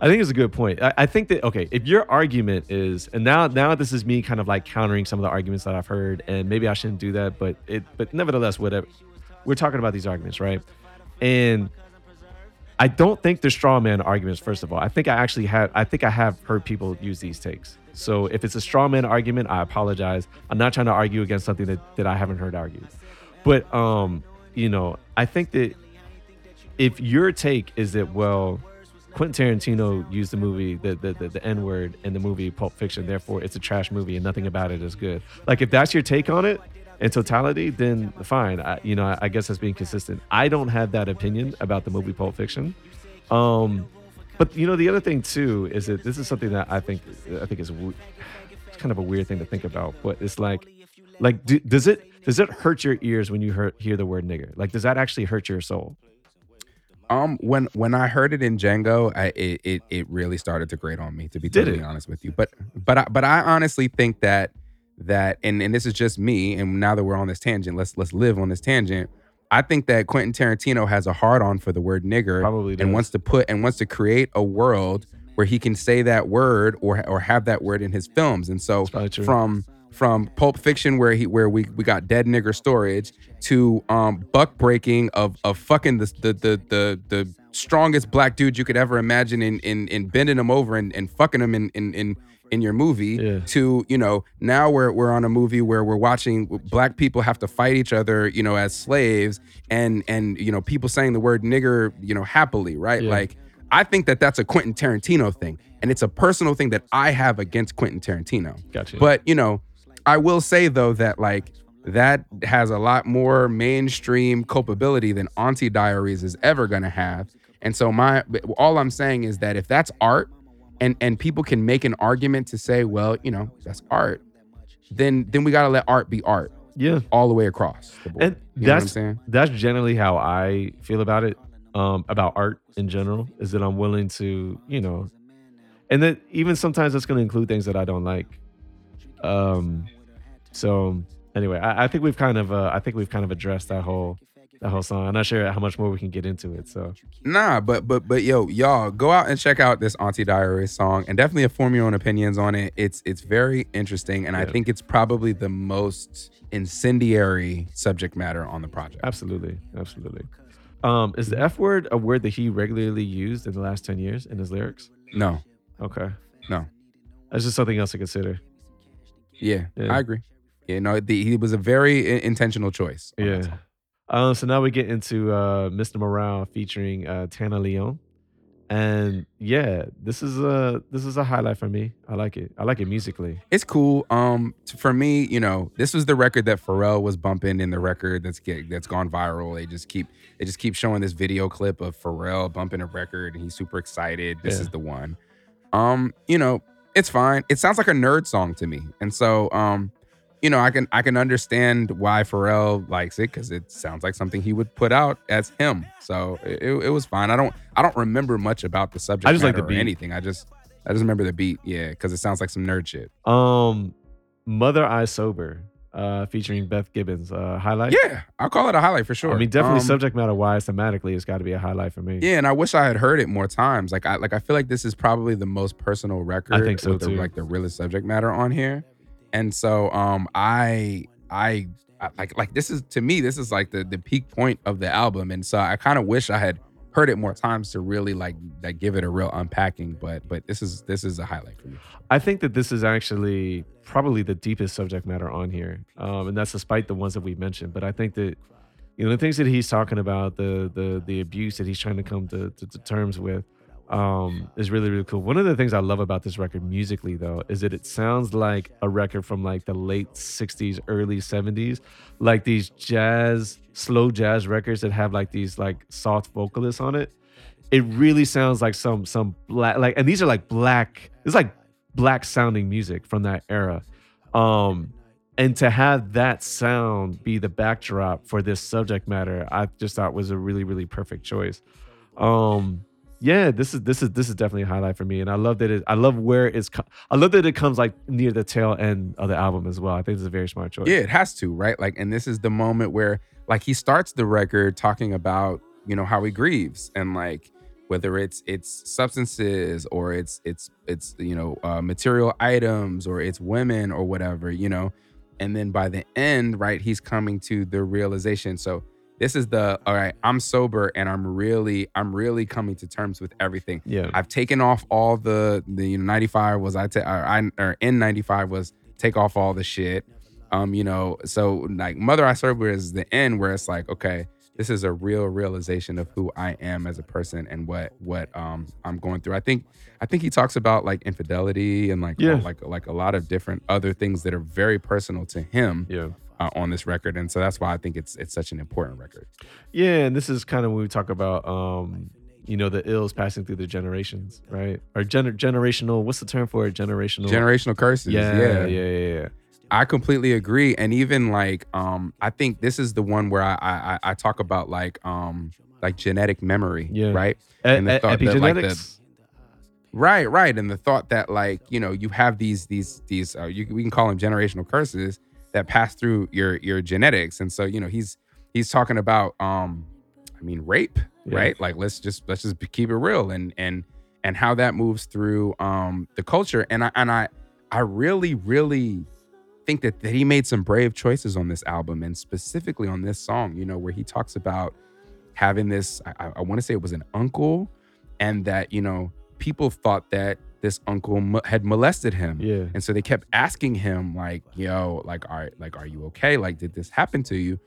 I think it's a good point. I, I think that okay, if your argument is, and now now this is me kind of like countering some of the arguments that I've heard, and maybe I shouldn't do that, but it, but nevertheless, whatever. We're talking about these arguments, right? And I don't think they're straw man arguments. First of all, I think I actually have. I think I have heard people use these takes. So if it's a straw man argument, I apologize. I'm not trying to argue against something that, that I haven't heard argued. But um, you know, I think that if your take is that well, Quentin Tarantino used the movie the the, the, the N word in the movie Pulp Fiction, therefore it's a trash movie and nothing about it is good. Like if that's your take on it in totality, then fine. I, you know, I, I guess that's being consistent. I don't have that opinion about the movie Pulp Fiction. Um, but you know, the other thing too is that this is something that I think I think is it's kind of a weird thing to think about. But it's like, like, do, does it does it hurt your ears when you hear hear the word nigger? Like, does that actually hurt your soul? Um, when when I heard it in Django, I, it, it it really started to grate on me. To be Did totally it? honest with you, but but I, but I honestly think that that and and this is just me. And now that we're on this tangent, let's let's live on this tangent. I think that Quentin Tarantino has a hard on for the word nigger, Probably does. and wants to put and wants to create a world where he can say that word or or have that word in his films. And so from from Pulp Fiction where he where we we got dead nigger storage to um buck breaking of of fucking the the the the, the strongest black dude you could ever imagine in in, in bending him over and, and fucking him in in in in your movie Yeah. to you know now we're we're on a movie where we're watching black people have to fight each other you know as slaves and and you know people saying the word nigger you know happily right Yeah. like I think that that's a Quentin Tarantino thing and it's a personal thing that I have against Quentin Tarantino Gotcha. but you know, I will say though that like that has a lot more mainstream culpability than Auntie Diaries is ever going to have. And so my all I'm saying is that if that's art and and people can make an argument to say, well, you know, that's art, then then we got to let art be art Yeah. all the way across the board. And you know what I'm that's saying? that's generally how I feel about it. Um, about art in general is that I'm willing to, you know, and that even sometimes that's going to include things that I don't like. Um, so anyway, I, I think we've kind of, uh, I think we've kind of addressed that whole, that whole song. I'm not sure how much more we can get into it. So Nah, but but but yo, y'all go out and check out this Auntie Diaries song and definitely form your own opinions on it. It's it's very interesting and I think it's probably the most incendiary subject matter on the project. absolutely, absolutely. Um, is the F word a word that he regularly used in the last ten years in his lyrics? No. Okay, No. that's just something else to consider. Yeah, Yeah. I agree. You know, the, he was a very i- intentional choice. on that Yeah. song. Um, so now we get into uh, Mr. Morale featuring uh, Tanna Leone, and yeah, this is a this is a highlight for me. I like it. I like it musically. It's cool. Um, t- for me, you know, this was the record that Pharrell was bumping in the record that's get that's gone viral. They just keep they just keep showing this video clip of Pharrell bumping a record, and he's super excited. This Yeah. is the one. Um, you know, it's fine. It sounds like a nerd song to me, and so um, you know, I can I can understand why Pharrell likes it because it sounds like something he would put out as him. So it, it was fine. I don't I don't remember much about the subject I just like the or beat. anything. I just I just remember the beat, yeah, because it sounds like some nerd shit. Um, Mother I Sober, uh, featuring Beth Gibbons, uh, highlight. Yeah, I'll call it a highlight for sure. I mean, definitely Um, subject matter wise, thematically, it's got to be a highlight for me. Yeah, and I wish I had heard it more times. Like I like I feel like this is probably the most personal record. I think so, with the, too. like the realest subject matter on here, and so um I I, I like like this is to me this is like the the peak point of the album, and so I kind of wish I had heard it more times to really like like give it a real unpacking. But but this is this is a highlight for me. I think that this is actually probably the deepest subject matter on here, um, and that's despite the ones that we mentioned. But I think that you know the things that he's talking about, the the the abuse that he's trying to come to, to, to terms with, um, is really really cool. One of the things I love about this record musically, though, is that it sounds like a record from like the late '60s, early '70s, like these jazz, slow jazz records that have like these like soft vocalists on it. It really sounds like some some black like, and these are like black. It's like black sounding music from that era. Um, and to have that sound be the backdrop for this subject matter, I just thought was a really, really perfect choice. Um, yeah, this is this is this is definitely a highlight for me, and I love that it. I love where it's. I love that it comes like near the tail end of the album as well. I think it's a very smart choice. Yeah, it has to, right? Like, and this is the moment where, like, he starts the record talking about, you know, how he grieves and like whether it's it's substances or it's it's it's you know uh, material items or it's women or whatever, you know. And then by the end, right, he's coming to the realization. So this is the all right. I'm sober and I'm really I'm really coming to terms with everything. yeah, I've taken off all the the you know 95 was I take or I or N95 was take off all the shit. Um, you know, so like Mother I Serve is the end where it's like, okay, this is a real realization of who I am as a person and what what um I'm going through. I think I think he talks about like infidelity and like Yeah. like like a lot of different other things that are very personal to him yeah. Uh, on this record, and so that's why I think it's it's such an important record. Yeah, and this is kind of when we talk about um, you know, the ills passing through the generations, right? Or gener- generational. What's the term for it? Generational. Generational curses, yeah, yeah, yeah, yeah, yeah. I completely agree. And even like um I think this is the one where I I, I talk about like um like genetic memory. Yeah. Right. E- And the e- thought that, like, epigenetics. Right, right. And the thought that like, you know, you have these these these uh, you, we can call them generational curses that pass through your your genetics. And so, you know, he's he's talking about um I mean rape, Yeah. right? Like let's just let's just keep it real and and and how that moves through um the culture. And I and I I really really think that, that he made some brave choices on this album and specifically on this song, you know, where he talks about having this, I, I want to say it was an uncle, and that, you know, people thought that this uncle mo- had molested him. yeah, And so they kept asking him, like, yo, like, are like, are you okay? Like, did this happen to you?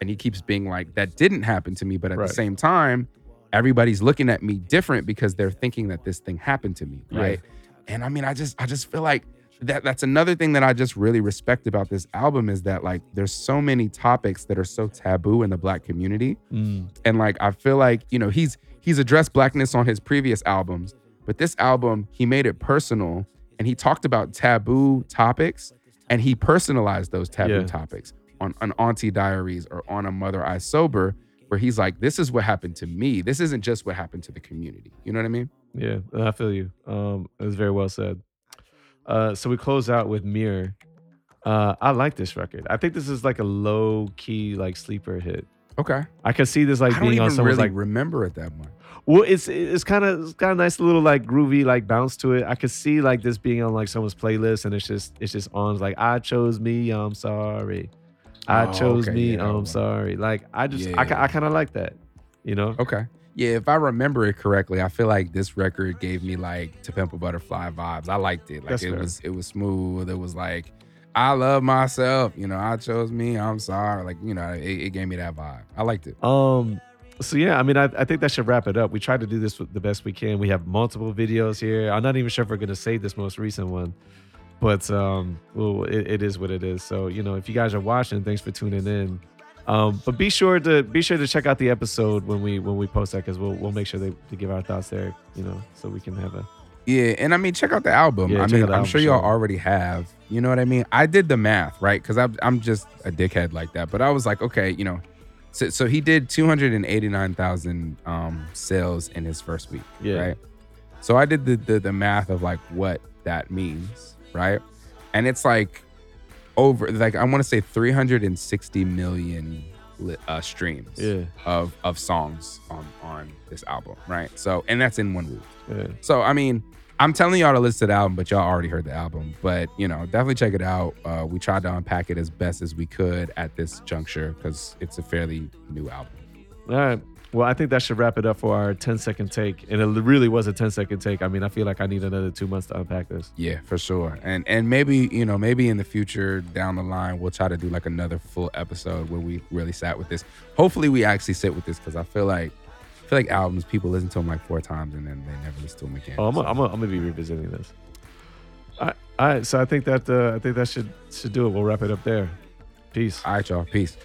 And he keeps being like, that didn't happen to me. But at Right. the same time, everybody's looking at me different because they're thinking that this thing happened to me. Yeah. Right. And I mean, I just I just feel like that that's another thing that I just really respect about this album is that like there's so many topics that are so taboo in the black community. Mm, And like I feel like, you know, he's he's addressed blackness on his previous albums, but this album he made it personal and he talked about taboo topics and he personalized those taboo Yeah. topics on on Auntie Diaries or on a Mother I Sober where he's like this is what happened to me. This isn't just what happened to the community. You know what I mean? yeah, I feel you. Um, it was very well said. Uh, so we close out with Mirror. Uh, I like this record. I think this is like a low key like sleeper hit. Okay. I can see this like being on someone's really like remember it that much. Well, it's it's kind of it's got a nice little like groovy like bounce to it. I could see like this being on like someone's playlist, and it's just it's just on like I chose me, I'm sorry. I Oh, chose okay, me, yeah, I'm sorry. Like I just I, Yeah. I kind of like that, you know. Okay. Yeah, if I remember it correctly, I feel like this record gave me like To Pimp a Butterfly vibes. I liked it. Like That's it fair. was it was smooth. It was like I love myself. You know, I chose me. I'm sorry. Like you know, it, it gave me that vibe. I liked it. Um. So yeah, I mean, I, I think that should wrap it up. We tried to do this the best we can. We have multiple videos here. I'm not even sure if we're gonna save this most recent one, but um, well, it, it is what it is. So you know, if you guys are watching, thanks for tuning in. Um, but be sure to be sure to check out the episode when we when we post that because we'll we'll make sure they, to give our thoughts there. You know, so we can have a Yeah, and I mean, check out the album. Yeah, I mean, I'm album, sure y'all sure. already have. You know what I mean? I did the math, right? Because I'm I'm just a dickhead like that. But I was like, okay, you know, so so he did 289,000 um sales in his first week, Yeah. right? So I did the, the the math of like what that means, right? And it's like over like I want to say 360 million li- uh, streams yeah of of songs on on this album, right? So and that's in one week. yeah. So I mean, I'm telling y'all to listen to the album, but y'all already heard the album. But you know, definitely check it out. Uh, we tried to unpack it as best as we could at this juncture because it's a fairly new album. All right. Well, I think that should wrap it up for our 10 second take. And it really was a 10 second take. I mean, I feel like I need another two months to unpack this. Yeah, for sure. And and maybe you know maybe in the future down the line we'll try to do like another full episode where we really sat with this. Hopefully we actually sit with this because I feel like feel like albums people listen to them like four times and then they never listen to them again. Oh, I'm gonna I'm I'm gonna be revisiting this. All right, all right. So I think that uh, I think that should should do it. We'll wrap it up there. Peace. All right, y'all. Peace.